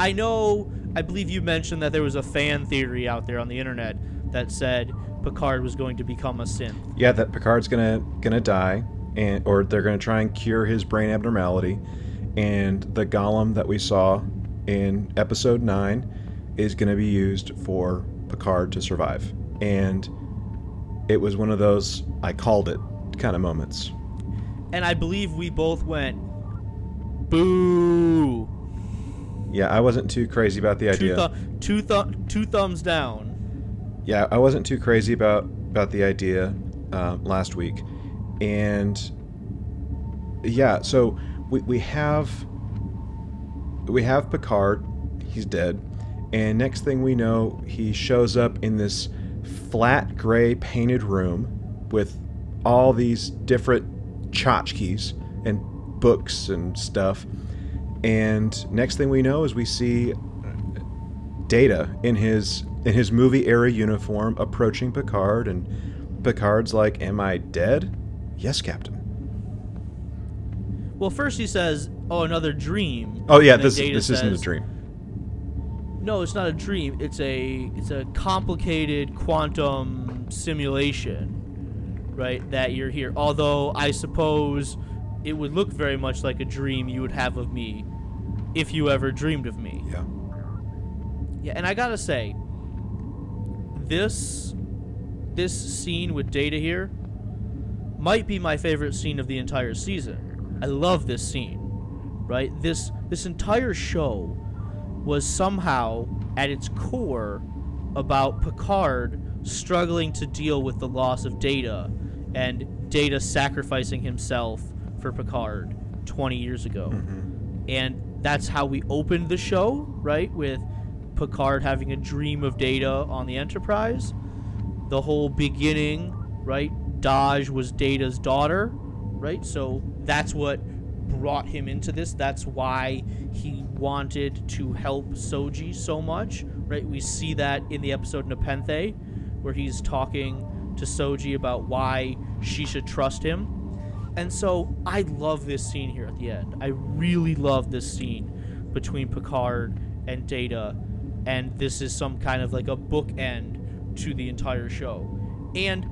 I know, I believe you mentioned that there was a fan theory out there on the internet that said Picard was going to become a synth. Yeah, that Picard's gonna gonna die, and or they're gonna try and cure his brain abnormality, and the golem that we saw in episode nine is gonna be used for Picard to survive, and it was one of those I called it kind of moments. And I believe we both went, boo. Yeah, I wasn't too crazy about the Two, idea. two, thu- two thumbs down. yeah, I wasn't too crazy about about the idea uh, last week, and yeah, so we we have we have Picard, he's dead, and next thing we know, he shows up in this flat gray painted room with all these different tchotchkes and books and stuff. And next thing we know is we see Data in his in his movie era uniform approaching Picard, and Picard's like, "Am I dead?" Yes, Captain. Well, first he says, "Oh, another dream." Oh yeah, this Data this isn't a dream. No, it's not a dream. It's a it's a complicated quantum simulation, right? That you're here. Although I suppose it would look very much like a dream you would have of me if you ever dreamed of me. Yeah. Yeah, and I gotta say, this this scene with Data here might be my favorite scene of the entire season. I love this scene. Right? This this entire show was somehow at its core about Picard struggling to deal with the loss of Data and Data sacrificing himself for Picard 20 years ago. Mm-hmm. And that's how we opened the show, right? With Picard having a dream of Data on the Enterprise. The whole beginning, right? Dahj was Data's daughter, right? So that's what brought him into this. That's why he wanted to help Soji so much, right? We see that in the episode Nepenthe, where he's talking to Soji about why she should trust him. And so I love this scene here at the end. I really love this scene between Picard and Data, and this is some kind of like a bookend to the entire show. And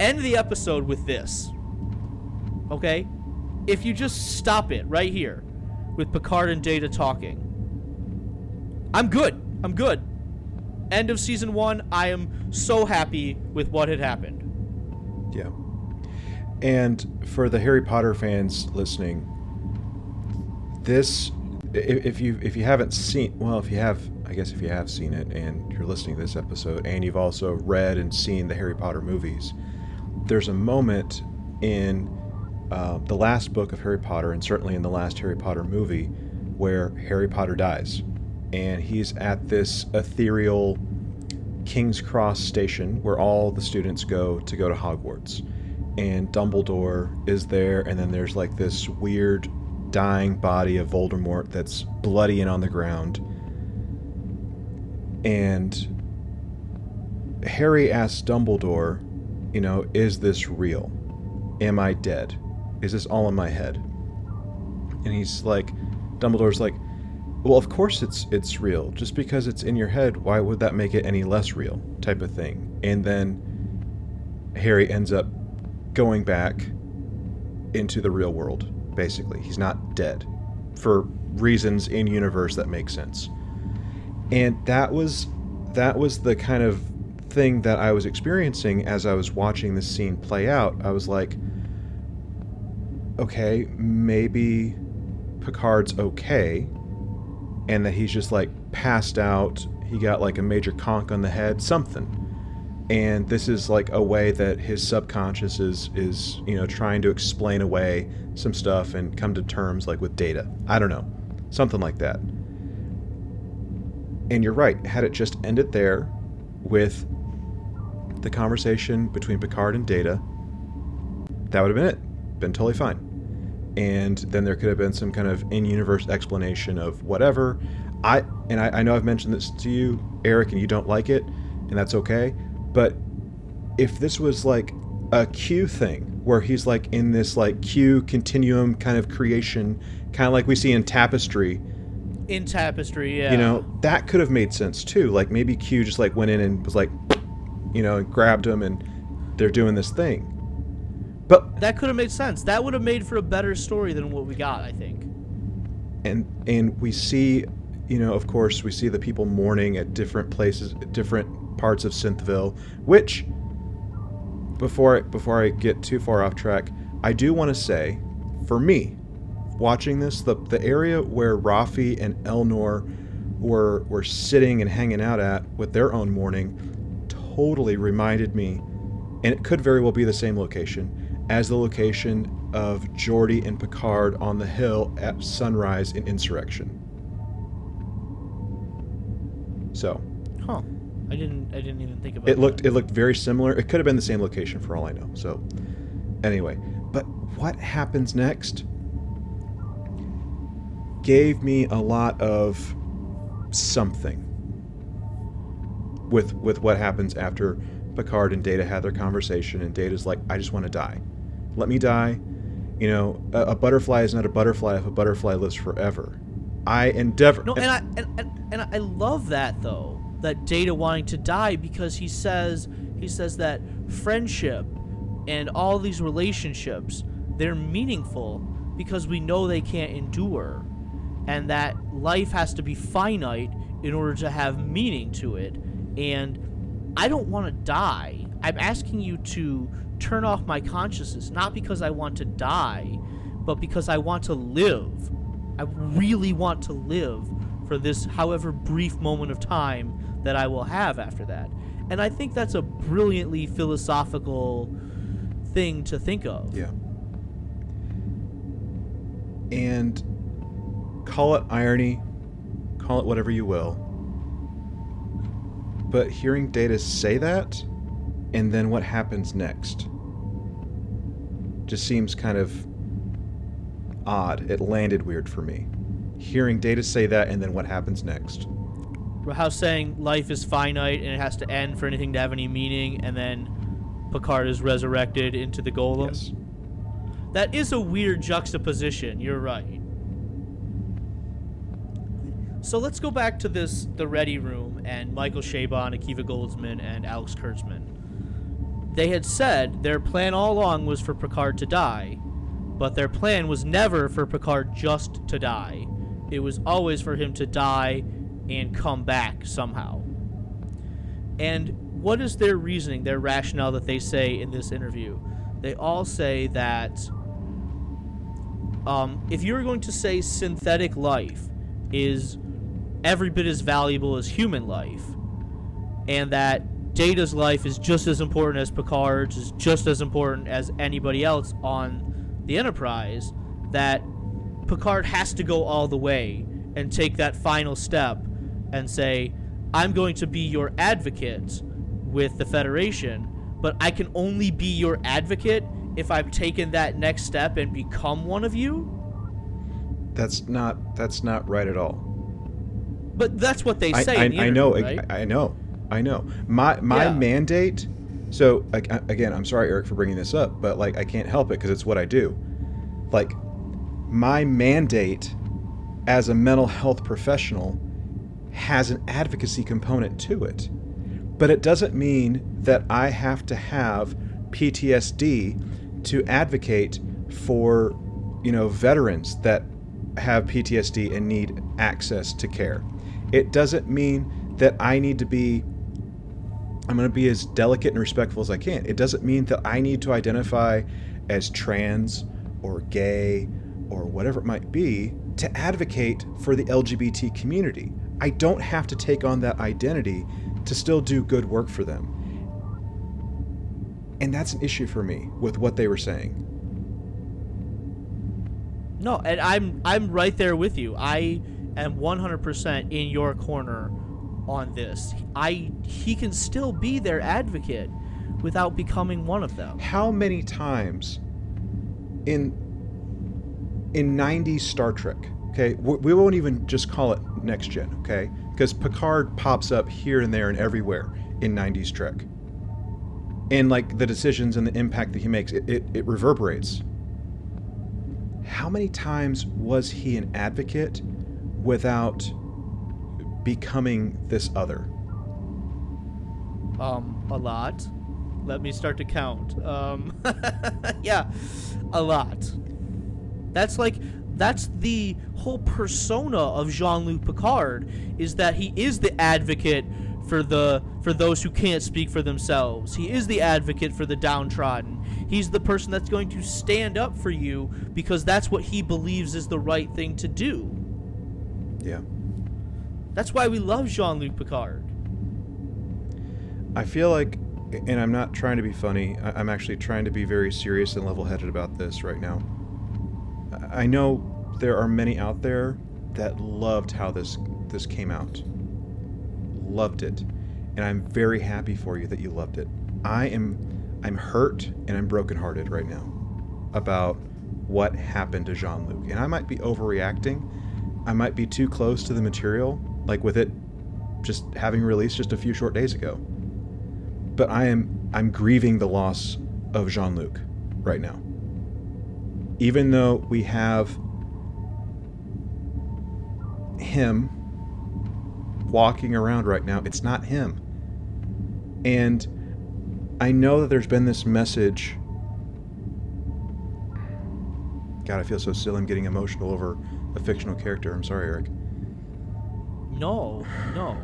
end the episode with this. Okay? If you just stop it right here with Picard and Data talking, I'm good. I'm good. End of season one. I am so happy with what had happened. Yeah. And for the Harry Potter fans listening, this if, you if you haven't seen, well, if you have, I guess if you have seen it and you're listening to this episode, and you've also read and seen the Harry Potter movies, there's a moment in uh, the last book of Harry Potter, and certainly in the last Harry Potter movie, where Harry Potter dies, and he's at this ethereal King's Cross station where all the students go to go to Hogwarts. And Dumbledore is there, and then there's like this weird dying body of Voldemort that's bloody and on the ground. And Harry asks Dumbledore, you know, is this real? Am I dead? Is this all in my head? And he's like, Dumbledore's like, well, of course it's it's real. Just because it's in your head, why would that make it any less real? Type of thing. And then Harry ends up going back into the real world. Basically, he's not dead for reasons in universe that make sense. And that was that was the kind of thing that I was experiencing as I was watching this scene play out. I was like, okay, maybe Picard's okay and that he's just like passed out. He got like a major conk on the head, something. And this is like a way that his subconscious is is, you know, trying to explain away some stuff and come to terms like with data. I don't know. Something like that. And you're right, had it just ended there with the conversation between Picard and Data, that would have been it. Been totally fine and then there could have been some kind of in-universe explanation of whatever. I and I, I, know I've mentioned this to you, Eric, and you don't like it, and that's okay. But if this was like a Q thing, where he's like in this like Q continuum kind of creation, kind of like we see in Tapestry. In Tapestry, yeah. You know, that could have made sense too. Like maybe Q just like went in and was like, you know, and grabbed him, and they're doing this thing but that could have made sense. That would have made for a better story than what we got, I think. And and we see, you know, of course, we see the people mourning at different places, different parts of Synthville, which before I, before I get too far off track, I do want to say, for me, watching this, the the area where Raffi and Elnor were were sitting and hanging out at with their own mourning, totally reminded me, and it could very well be the same location as the location of Geordi and Picard on the hill at sunrise in Insurrection. So, huh? I didn't. I didn't even think about. It looked. That. It looked very similar. It could have been the same location for all I know. So, anyway, but what happens next gave me a lot of something with with what happens after Picard and Data had their conversation, and Data's like, "I just want to die." Let me die. You know, a, a, butterfly is not a butterfly if a butterfly lives forever. I endeavor. No, and I and, and, and I love that though. That Data wanting to die because he says he says that friendship and all these relationships they're meaningful because we know they can't endure and that life has to be finite in order to have meaning to it and I don't want to die. I'm asking you to turn off my consciousness, not because I want to die, but because I want to live. I really want to live for this, however brief moment of time that I will have after that. And I think that's a brilliantly philosophical thing to think of. Yeah. And call it irony, call it whatever you will. But hearing Data say that and then what happens next just seems kind of odd. It landed weird for me. Hearing Data say that and then what happens next. How saying life is finite and it has to end for anything to have any meaning, and then Picard is resurrected into the golem. Yes. That is a weird juxtaposition. You're right. So let's go back to this the ready room and Michael Chabon, Akiva Goldsman, and Alex Kurtzman. They had said their plan all along was for Picard to die, but their plan was never for Picard just to die. It was always for him to die and come back somehow. And what is their reasoning, their rationale that they say in this interview? They all say that um, if you're going to say synthetic life, is every bit as valuable as human life, and that Data's life is just as important as Picard's, is just as important as anybody else on the Enterprise. That Picard has to go all the way and take that final step and say, I'm going to be your advocate with the Federation, but I can only be your advocate if I've taken that next step and become one of you. That's not that's not right at all. But that's what they say. I, in the I know, right? I, I know, I know. My my Yeah. mandate. So again, I'm sorry, Eric, for bringing this up, but like I can't help it because it's what I do. Like my mandate as a mental health professional has an advocacy component to it, but it doesn't mean that I have to have PTSD to advocate for you know veterans that have PTSD and need access to care. It doesn't mean that I need to be I'm going to be as delicate and respectful as I can. It doesn't mean that I need to identify as trans or gay or whatever it might be to advocate for the LGBT community. I don't have to take on that identity to still do good work for them. And that's an issue for me with what they were saying. No, and I'm I'm right there with you. I am 100% in your corner on this. I he can still be their advocate without becoming one of them. how many times in in 90s Star Trek, okay, we, won't even just call it next gen, okay? Because Picard pops up here and there and everywhere in 90s Trek. And like the decisions and the impact that he makes, it, it, it reverberates. How many times was he an advocate without becoming this other? Um, a lot. Let me start to count. Um, yeah, a lot. That's like that's the whole persona of Jean-Luc Picard is that he is the advocate for the for those who can't speak for themselves. He is the advocate for the downtrodden. He's the person that's going to stand up for you because that's what he believes is the right thing to do. Yeah. That's why we love Jean-Luc Picard. I feel like, and I'm not trying to be funny, I'm actually trying to be very serious and level headed about this right now. I I know there are many out there that loved how this this came out. Loved it. And I'm very happy for you that you loved it. I am I'm hurt and I'm brokenhearted right now about what happened to Jean-Luc. And I might be overreacting. I might be too close to the material, like with it just having released just a few short days ago but I am I'm grieving the loss of Jean-Luc right now. Even though we have him walking around right now, it's not him. And I know that there's been this message God, I feel so silly. I'm getting emotional over a fictional character. I'm sorry, Eric. No, no.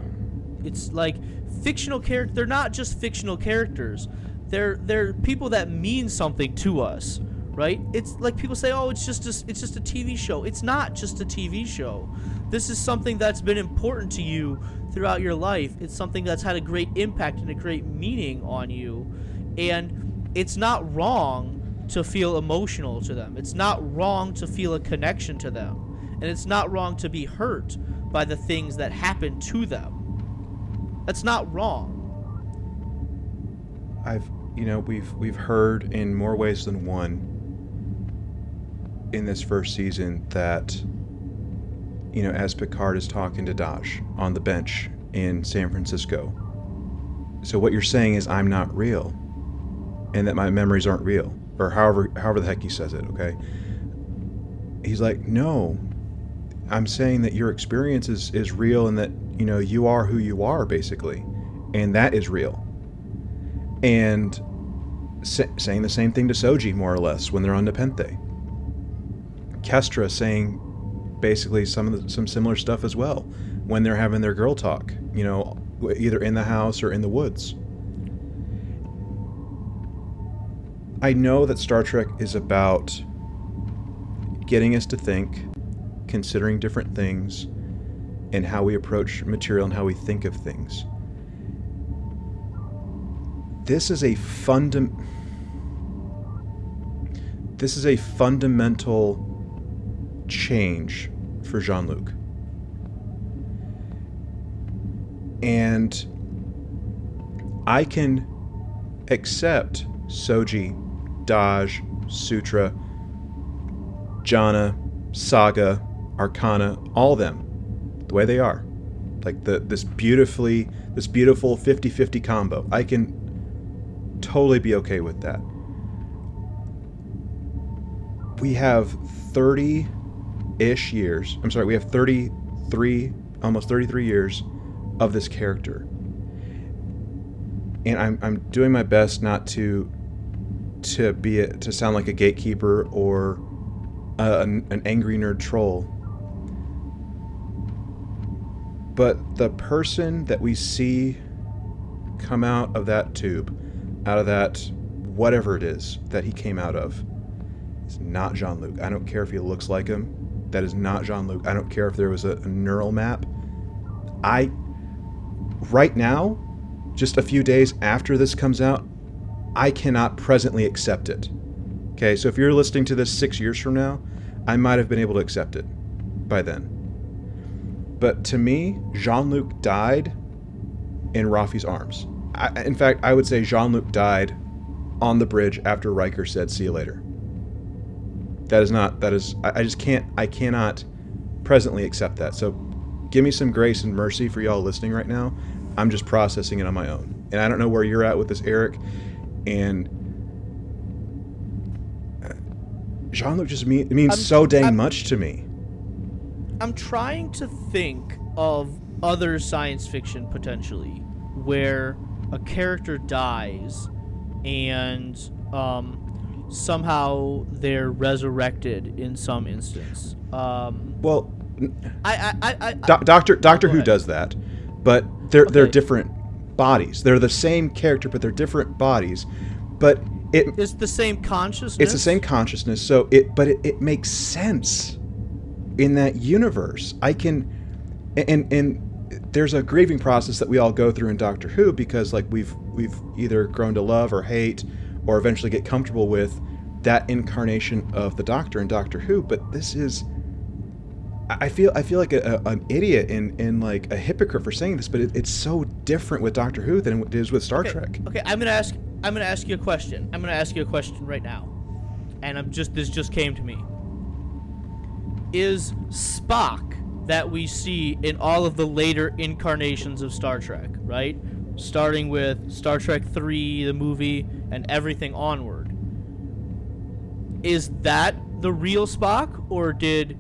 It's like fictional character. They're not just fictional characters. They're they're people that mean something to us, right? It's like people say, "Oh, it's just a, it's just a TV show." It's not just a TV show. This is something that's been important to you throughout your life. It's something that's had a great impact and a great meaning on you, and it's not wrong to feel emotional to them. It's not wrong to feel a connection to them, and it's not wrong to be hurt by the things that happen to them. That's not wrong. I've you know we've we've heard in more ways than one in this first season that you know as Picard is talking to Dahj on the bench in San Francisco. So what you're saying is I'm not real and that my memories aren't real or however however the heck he says it, okay? He's like, "No. I'm saying that your experience is is real and that, you know, you are who you are basically. And that is real." and sa- saying the same thing to Soji more or less when they're on Nepenthe. Kestra saying basically some of the, some similar stuff as well when they're having their girl talk, you know, either in the house or in the woods. I know that Star Trek is about getting us to think, considering different things, and how we approach material and how we think of things. This is a fundam this is a fundamental change for Jean-Luc. And I can accept Soji, Dahj, Sutra, Jana, Saga, Arcana, all of them, the way they are. Like the this beautifully this beautiful 50-50 combo. I can totally be okay with that. We have 30 ish years. I'm sorry, we have 33 almost 33 years of this character. And I'm, I'm doing my best not to to be a, to sound like a gatekeeper or a, an, an angry nerd troll. But the person that we see come out of that tube, out of that whatever it is that he came out of, is not Jean Luc. I don't care if he looks like him. That is not Jean Luc. I don't care if there was a, a neural map. I, right now, just a few days after this comes out, I cannot presently accept it. Okay, so if you're listening to this six years from now, I might have been able to accept it by then. But to me, Jean Luc died in Raffi's arms. I, in fact, I would say Jean Luc died on the bridge after Riker said, "See you later." That is not. That is. I, I just can't. I cannot presently accept that. So, give me some grace and mercy for y'all listening right now. I'm just processing it on my own, and I don't know where you're at with this, Eric. And uh, Jean Luc just mean, it means I'm- so dang I'm- much to me. I'm trying to think of other science fiction potentially where a character dies and um, somehow they're resurrected in some instance. Um, Well, I, I, I, I, Do- Doctor Doctor Who ahead. does that, but they're they're different bodies. They're the same character, but they're different bodies. But it it's the same consciousness. it's the same consciousness. So it but it, it makes sense in that universe. I can and and there's a grieving process that we all go through in Doctor Who because like we've we've either grown to love or hate or eventually get comfortable with that incarnation of the Doctor in Doctor Who. But this is I feel I feel like a, a- an idiot and, and like a hypocrite for saying this, but it, it's so different with Doctor Who than it is with Star Okay, Trek. Okay, I'm gonna ask. I'm gonna ask you a question. I'm gonna ask you a question right now, and I'm just. This just came to me. Is Spock that we see in all of the later incarnations of Star Trek, right? Starting with Star Trek Three, the movie, and everything onward. Is that the real Spock, or did,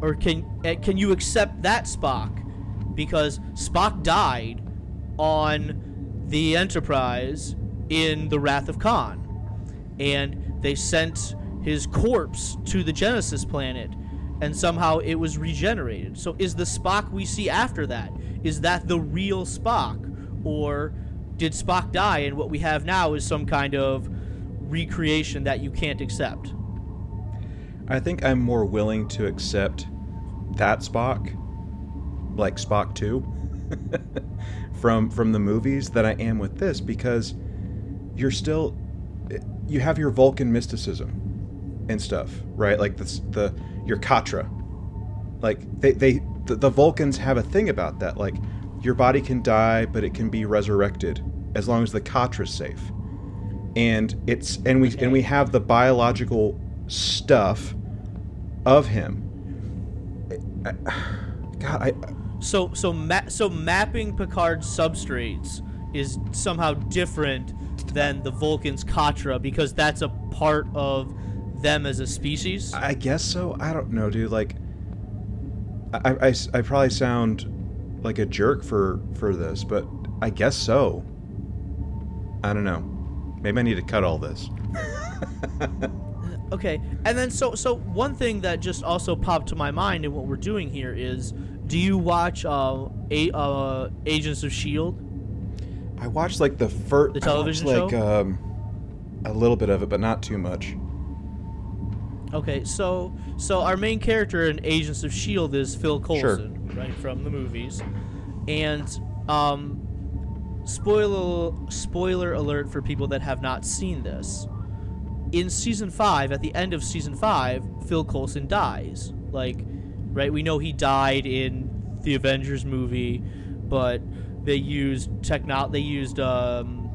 or can eh, can you accept that Spock? Because Spock died on the Enterprise in the Wrath of Khan, and they sent his corpse to the Genesis planet, and somehow it was regenerated. So, is the Spock we see after that is that the real Spock, or did Spock die and what we have now is some kind of recreation that you can't accept? I think I'm more willing to accept that Spock, like Spock Two, from from the movies, than I am with this because you're still you have your Vulcan mysticism and stuff, right? Like this the your Katra, like they they the, the Vulcans have a thing about that, like your body can die, but it can be resurrected as long as the Katra's safe. And it's and we and we have the biological stuff of him. God, I So so ma- so mapping Picard's substrates is somehow different than the Vulcan's Katra because that's a part of them as a species. I guess so. I don't know, dude. Like, I, I, I probably sound like a jerk for for this, but I guess so. I don't know. Maybe I need to cut all this. Okay, and then so so one thing that just also popped to my mind in what we're doing here is, do you watch uh, a, uh Agents of Shield? I watched like the first The television like show? um, a little bit of it, but not too much. Okay, so so our main character in Agents of Shield is Phil Sure. Coulson, right from the movies, and um, spoiler spoiler alert for people that have not seen this. In season five, at the end of season five, Phil Coulson dies. Like, right? We know he died in the Avengers movie, but they used techno they used um,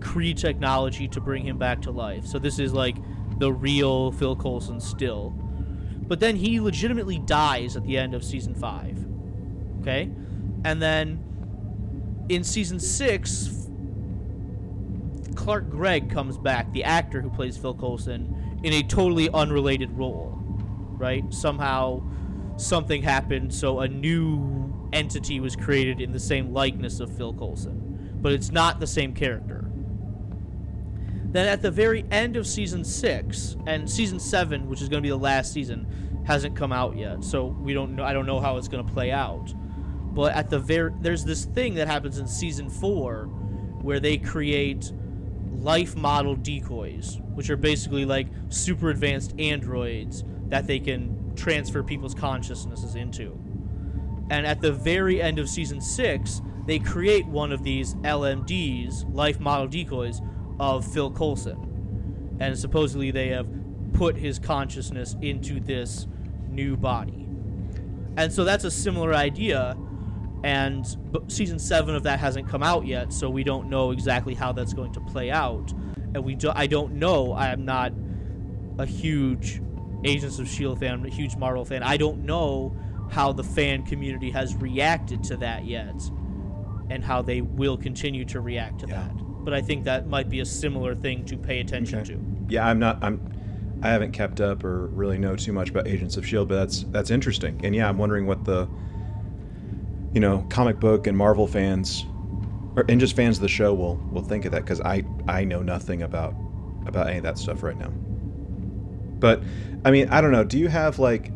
Kree technology to bring him back to life. So this is like the real Phil Coulson still. But then he legitimately dies at the end of season five. Okay? And then in season six, Clark Gregg comes back, the actor who plays Phil Coulson, in a totally unrelated role. Right? Somehow something happened, so a new entity was created in the same likeness of Phil Coulson. But it's not the same character. Then at the very end of season six and season seven, which is going to be the last season, hasn't come out yet, so we don't know. I don't know how it's going to play out. But at the very there's this thing that happens in season four, where they create life model decoys, which are basically like super advanced androids that they can transfer people's consciousnesses into. And at the very end of season six, they create one of these LMDs, life model decoys, of Phil Coulson. And supposedly they have put his consciousness into this new body. And so that's a similar idea. And season seven of that hasn't come out yet, so we don't know exactly how that's going to play out. And we do, I don't know. I am not a huge Agents of Shield fan, I'm a huge Marvel fan. I don't know how the fan community has reacted to that yet, and how they will continue to react to Yeah. that. But I think that might be a similar thing to pay attention Okay. to. Yeah, I'm not. I'm. I haven't kept up or really know too much about Agents of Shield, but that's that's interesting. And yeah, I'm wondering what the, you know, comic book and Marvel fans, or and just fans of the show will will think of that because I I know nothing about about any of that stuff right now. But I mean, I don't know. Do you have like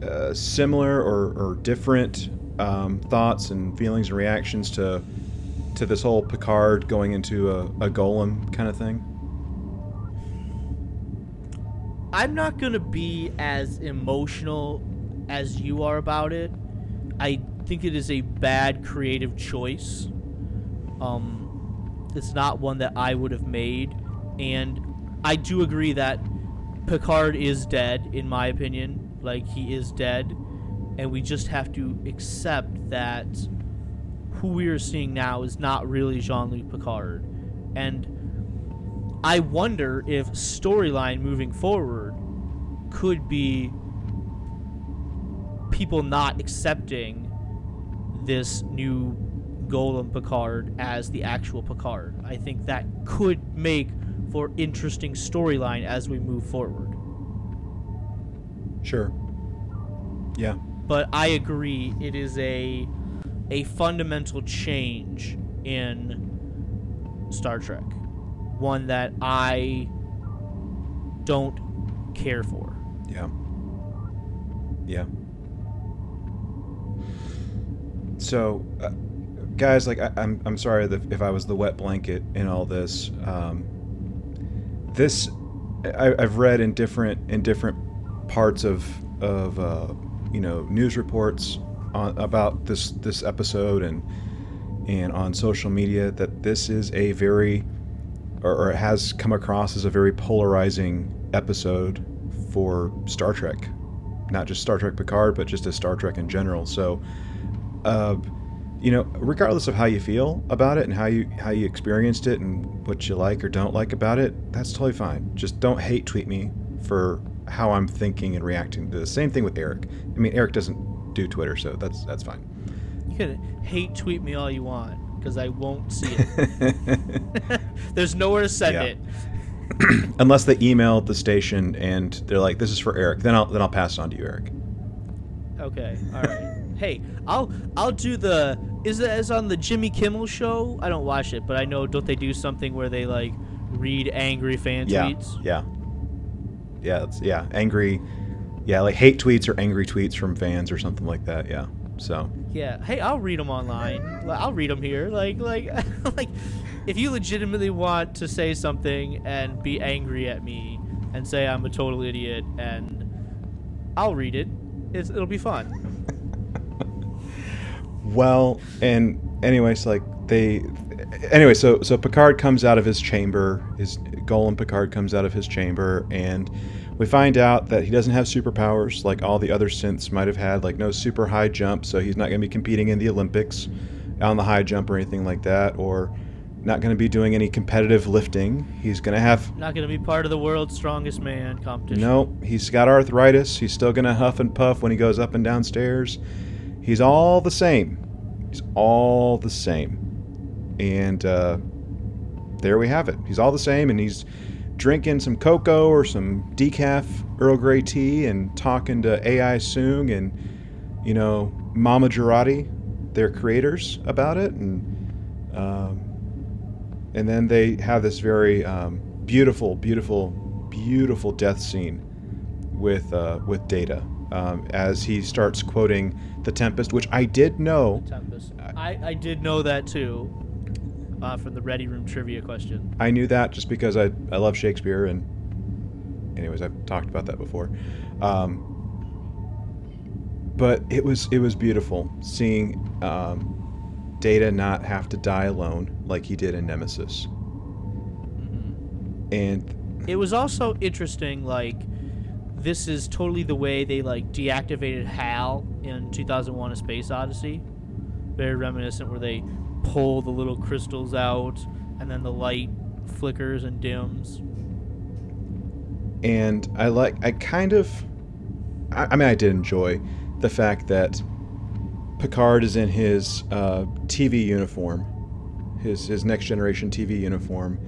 uh, similar or, or different um, thoughts and feelings and reactions to to this whole Picard going into a, a golem kind of thing? I'm not gonna be as emotional as you are about it. I think it is a bad creative choice. Um, it's not one that I would have made, and I do agree that Picard is dead, in my opinion. Like he is dead, and we just have to accept that who we are seeing now is not really Jean-Luc Picard, and I wonder if storyline moving forward could be people not accepting this new Golem Picard as the actual Picard. I think that could make for interesting storyline as we move forward. Sure. Yeah. But I agree it is a a fundamental change in Star Trek. One that I don't care for. Yeah. Yeah. So, uh, guys, like I, I'm, I'm sorry if I was the wet blanket in all this. Um, this, I, I've read in different in different parts of of uh, you know news reports on, about this this episode and and on social media that this is a very or, or has come across as a very polarizing episode for Star Trek, not just Star Trek Picard, but just as Star Trek in general. So, uh, you know, regardless of how you feel about it and how you how you experienced it and what you like or don't like about it, that's totally fine. Just don't hate tweet me for how I'm thinking and reacting to this. Same thing with Eric. I mean, Eric doesn't do Twitter, so that's that's fine. You can hate tweet me all you want because I won't see it. There's nowhere to send Yeah. it. Unless they email the station and they're like, "This is for Eric," then I'll then I'll pass it on to you, Eric. Okay, all right. hey, I'll I'll do the is it as on the Jimmy Kimmel show? I don't watch it, but I know don't they do something where they like read angry fan Yeah, tweets? yeah, yeah, it's, yeah. Angry, yeah, like hate tweets or angry tweets from fans or something like that. Yeah. So Yeah. Hey, I'll read them online. I'll read them here. Like like like if you legitimately want to say something and be angry at me, and say I'm a total idiot, and I'll read it. It's, it'll be fun. Well, and anyways, like they, anyway, so so Picard comes out of his chamber. His Golem Picard comes out of his chamber, and we find out that he doesn't have superpowers like all the other synths might have had, like no super high jump, so he's not going to be competing in the Olympics on the high jump or anything like that, or not going to be doing any competitive lifting. He's going to have Not going to be part of the world's strongest man competition. no, he's got arthritis. He's still going to huff and puff when he goes up and down stairs. He's all the same. He's all the same. And uh, there we have it. He's all the same, and he's drinking some cocoa or some decaf Earl Grey tea and talking to AI Soong and, you know, Mama Jurati, their creators, about it. And, um, and then they have this very um, beautiful, beautiful, beautiful death scene with uh, with Data um, as he starts quoting the Tempest, which I did know. I, I did know that too. Uh, from the Ready Room trivia question. I knew that just because I, I love Shakespeare and anyways I've talked about that before. Um, but it was it was beautiful seeing um, Data not have to die alone like he did in Nemesis. And It was also interesting, like, this is totally the way they, like, deactivated HAL in 2001 A Space Odyssey. Very reminiscent, where they pull the little crystals out and then the light flickers and dims. and I like I kind of I, I mean I did enjoy the fact that Picard is in his uh, TV uniform, his his next generation TV uniform,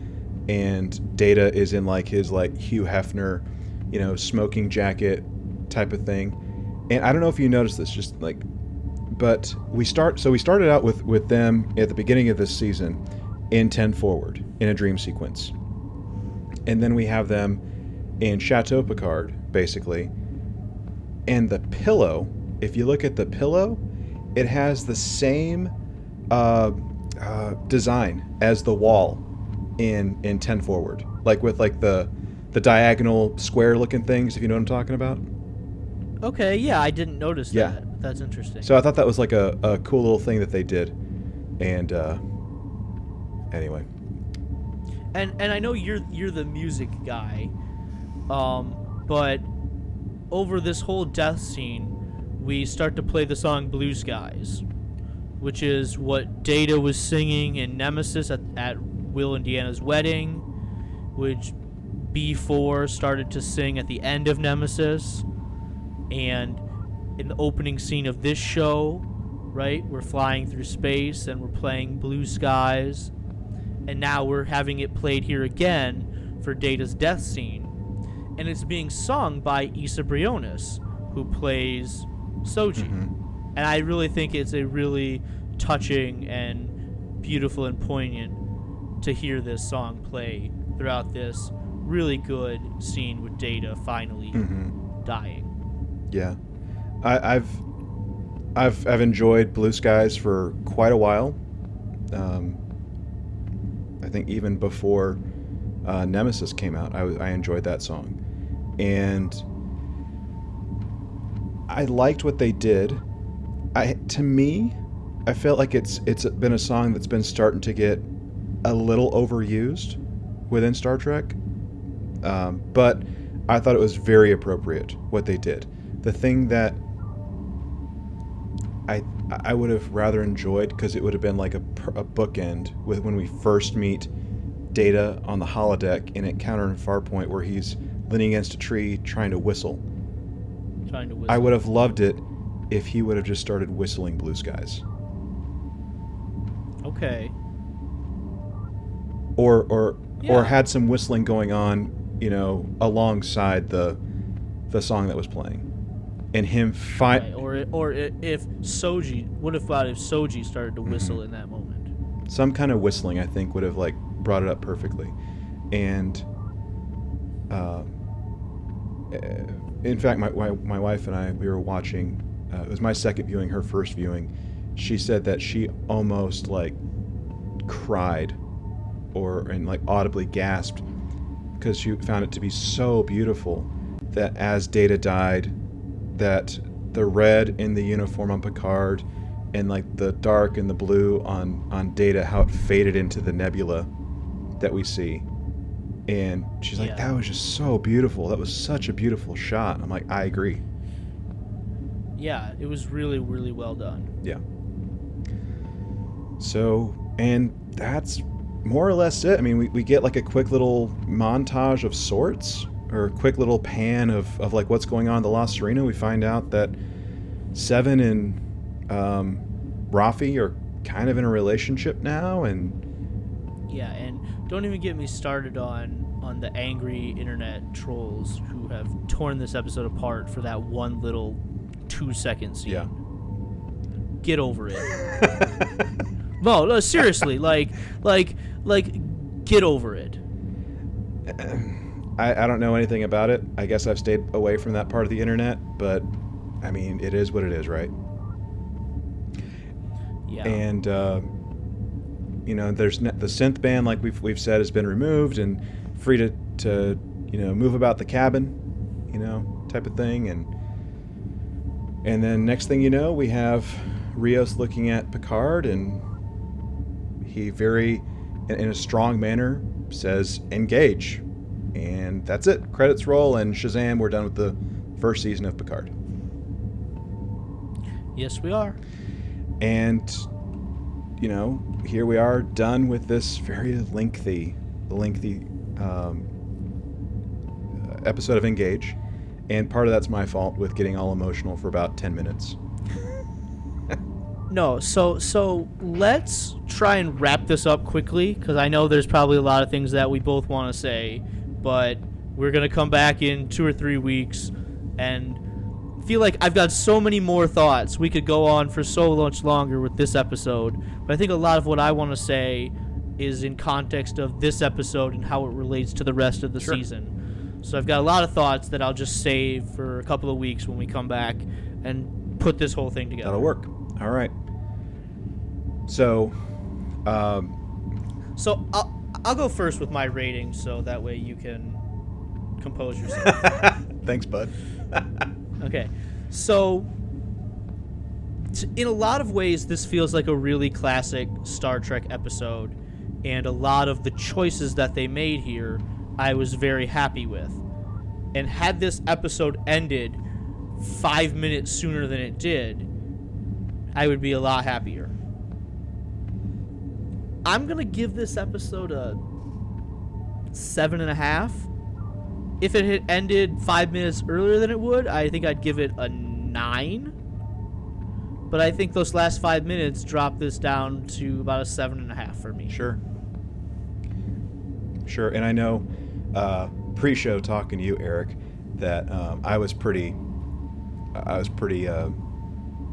and Data is in like his like Hugh Hefner, you know, smoking jacket type of thing. And I don't know if you noticed this, just like, but we start. So we started out with with them at the beginning of this season in ten forward in a dream sequence, and then we have them in Chateau Picard, basically. And the pillow, if you look at the pillow, it has the same uh, uh, design as the wall in in 10 forward like with like the the diagonal square looking things if you know what i'm talking about Okay, yeah, I didn't notice Yeah. that. That's interesting. so i thought that was like a, a cool little thing that they did. And uh anyway. And and I know you're you're the music guy, um, but over this whole death scene, we start to play the song "Blue Skies," which is what Data was singing in Nemesis at, at Will and Deanna's wedding, which B4 started to sing at the end of Nemesis, and in the opening scene of this show, right, we're flying through space and we're playing "Blue Skies." and now we're having it played here again for Data's death scene. And it's being sung by Isa Briones, who plays Soji. Mhm. And I really think it's a really touching and beautiful and poignant to hear this song play throughout this really good scene with Data finally Mhm. dying. yeah I, i've i've i've enjoyed blue skies for quite a while. Um i think even before uh, nemesis came out I enjoyed that song. And i liked what they did. I to me i felt like it's it's been a song that's been starting to get a little overused within star trek. Um, but I thought it was very appropriate what they did. The thing that I I would have rather enjoyed because it would have been like a, a bookend with when we first meet Data on the holodeck in Encounter in Farpoint where he's leaning against a tree trying to whistle. Trying to whistle. I would have loved it if he would have just started whistling Blue Skies. Okay. or or Yeah. or had some whistling going on, you know, alongside the the song that was playing, and him fight. Right, Or or if Soji, what if uh, if Soji started to whistle Mm-hmm. in that moment? some kind of whistling i think would have like brought it up perfectly and uh, in fact my, my, my wife and i we were watching uh, it was my second viewing her first viewing she said that she almost like cried or and like audibly gasped because she found it to be so beautiful that as Data died, that the red in the uniform on Picard and like the dark and the blue on on Data, how it faded into the nebula that we see. And she's like, Yeah. that was just so beautiful. That was such a beautiful shot. I'm like, I agree. Yeah, it was really, really well done. Yeah. So, and that's more or less it. I mean, we, we get like a quick little montage of sorts, or a quick little pan of, of like what's going on in the La Sirena, We find out that Seven and um, Raffi are kind of in a relationship now, and Yeah, and don't even get me started on on the angry internet trolls who have torn this episode apart for that one little two second scene. yeah. Get over it. no, no, seriously, like, like, like, get over it. I, I don't know anything about it. I guess I've stayed away from that part of the internet, but I mean, it is what it is, right? Yeah. and uh, you know there's ne- the synth band like we've we've said has been removed and free to to you know move about the cabin you know type of thing and and then next thing you know we have Rios looking at Picard and he very in, in a strong manner says engage and that's it. Credits roll and Shazam we're done with the first season of Picard. Yes, we are. and you know here we are done with this very lengthy lengthy um, episode of engage. And part of that's my fault with getting all emotional for about 10 minutes. No, so so let's try and wrap this up quickly because I know there's probably a lot of things that we both want to say, but we're gonna come back in two or three weeks and feel like I've got so many more thoughts. We could go on for so much longer with this episode, but I think a lot of what I want to say is in context of this episode and how it relates to the rest of the Sure. season. So I've got a lot of thoughts that I'll just save for a couple of weeks when we come back and put this whole thing together. that'll work all right so um, So I'll, I'll go first with my rating, so that way you can compose yourself. thanks bud okay, so t- in a lot of ways, this feels like a really classic Star Trek episode, and a lot of the choices that they made here, I was very happy with. And had this episode ended five minutes sooner than it did, I would be a lot happier. I'm gonna give this episode a seven and a half. If it had ended five minutes earlier than it would, I think I'd give it a nine. But I think those last five minutes dropped this down to about a seven and a half for me. Sure. Sure. And I know uh, pre-show talking to you, Eric, that um, I was pretty, I was pretty, uh,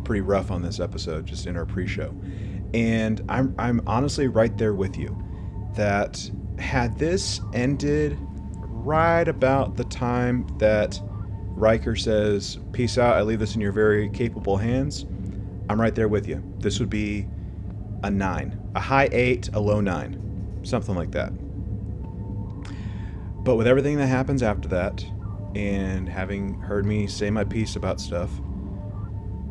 pretty rough on this episode just in our pre-show, and I'm I'm honestly right there with you. That had this ended right about the time that Riker says, "Peace out. I leave this in your very capable hands." I'm right there with you. This would be a nine, a high eight, a low nine, something like that. But with everything that happens after that, and having heard me say my piece about stuff,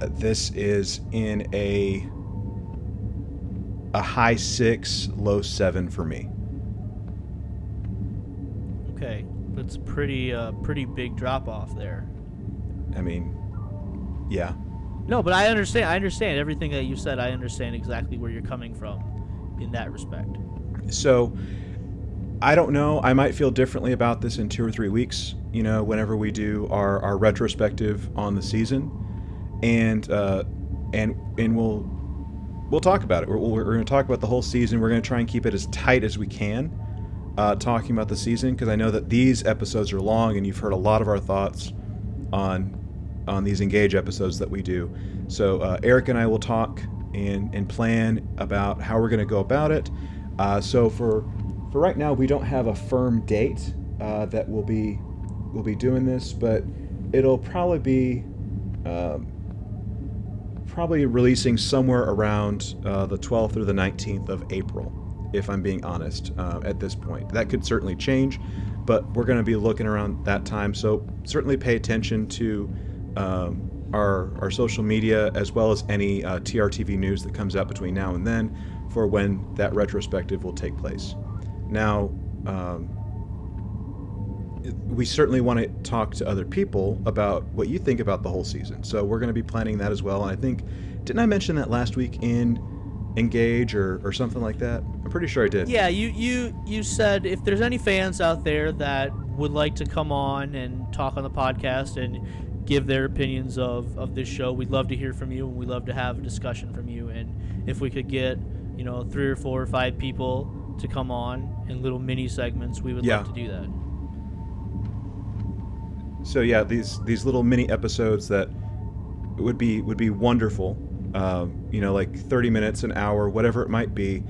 uh, this is in a a high six, low seven for me. Okay, that's a pretty uh, pretty big drop off there. I mean, yeah, No, but I understand. I understand everything that you said. I understand exactly where you're coming from in that respect. So I don't know. I might feel differently about this in two or three weeks. You know, whenever we do our, our retrospective on the season, and uh, and and we'll we'll talk about it. We're, we're going to talk about the whole season. We're going to try and keep it as tight as we can, uh, talking about the season because I know that these episodes are long, and you've heard a lot of our thoughts on on these engage episodes that we do. So uh, Eric and I will talk and and plan about how we're going to go about it. Uh, so for for right now, we don't have a firm date uh, that we'll be we'll be doing this, but it'll probably be um, probably releasing somewhere around uh, the 12th or the 19th of April, if I'm being honest. Uh, at this point, that could certainly change, but we're going to be looking around that time. So certainly pay attention to um, our our social media as well as any uh, TRTV news that comes out between now and then for when that retrospective will take place. Now. Um, we certainly want to talk to other people about what you think about the whole season. So we're going to be planning that as well. And I think, didn't I mention that last week in Engage or, or something like that? I'm pretty sure I did. Yeah, you you you said if there's any fans out there that would like to come on and talk on the podcast and give their opinions of, of this show, we'd love to hear from you and we'd love to have a discussion from you. And if we could get, you know, three or four or five people to come on in little mini segments, we would Yeah. love to do that. So yeah, these these little mini episodes that would be would be wonderful. Um, you know, like 30 minutes, an hour, whatever it might be,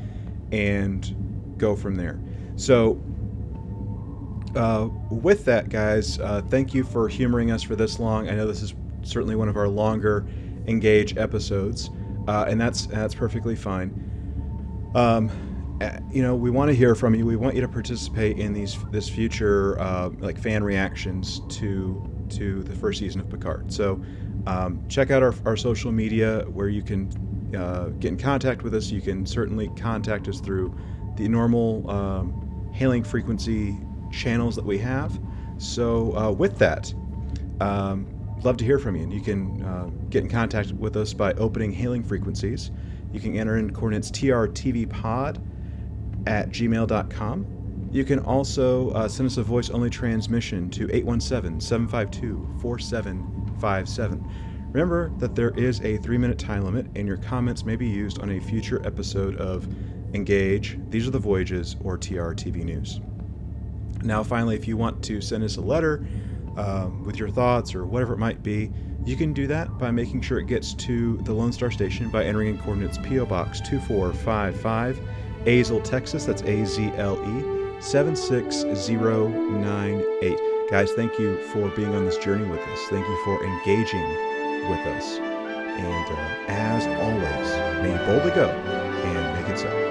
and go from there. So. Uh, with that, guys, uh, thank you for humoring us for this long. I know this is certainly one of our longer engage episodes, uh, and that's that's perfectly fine. Um, you know, we want to hear from you. We want you to participate in these this future uh, like fan reactions to to the first season of Picard. So um, check out our, our social media where you can uh, get in contact with us. You can certainly contact us through the normal um, hailing frequency channels that we have. So uh, with that, um, love to hear from you. And you can uh, get in contact with us by opening hailing frequencies. You can enter in coordinates trtvpod at gmail.com. You can also uh, send us a voice only transmission to 817 752 4757. Remember that there is a three minute time limit, and your comments may be used on a future episode of Engage, These Are the Voyages, or TR TV News. Now, finally, if you want to send us a letter um, with your thoughts or whatever it might be, you can do that by making sure it gets to the Lone Star Station by entering in coordinates PO Box 2455, Azle, Texas. That's A Z L E 76098. Guys, thank you for being on this journey with us. Thank you for engaging with us. And uh, as always, may you boldly go and make it so.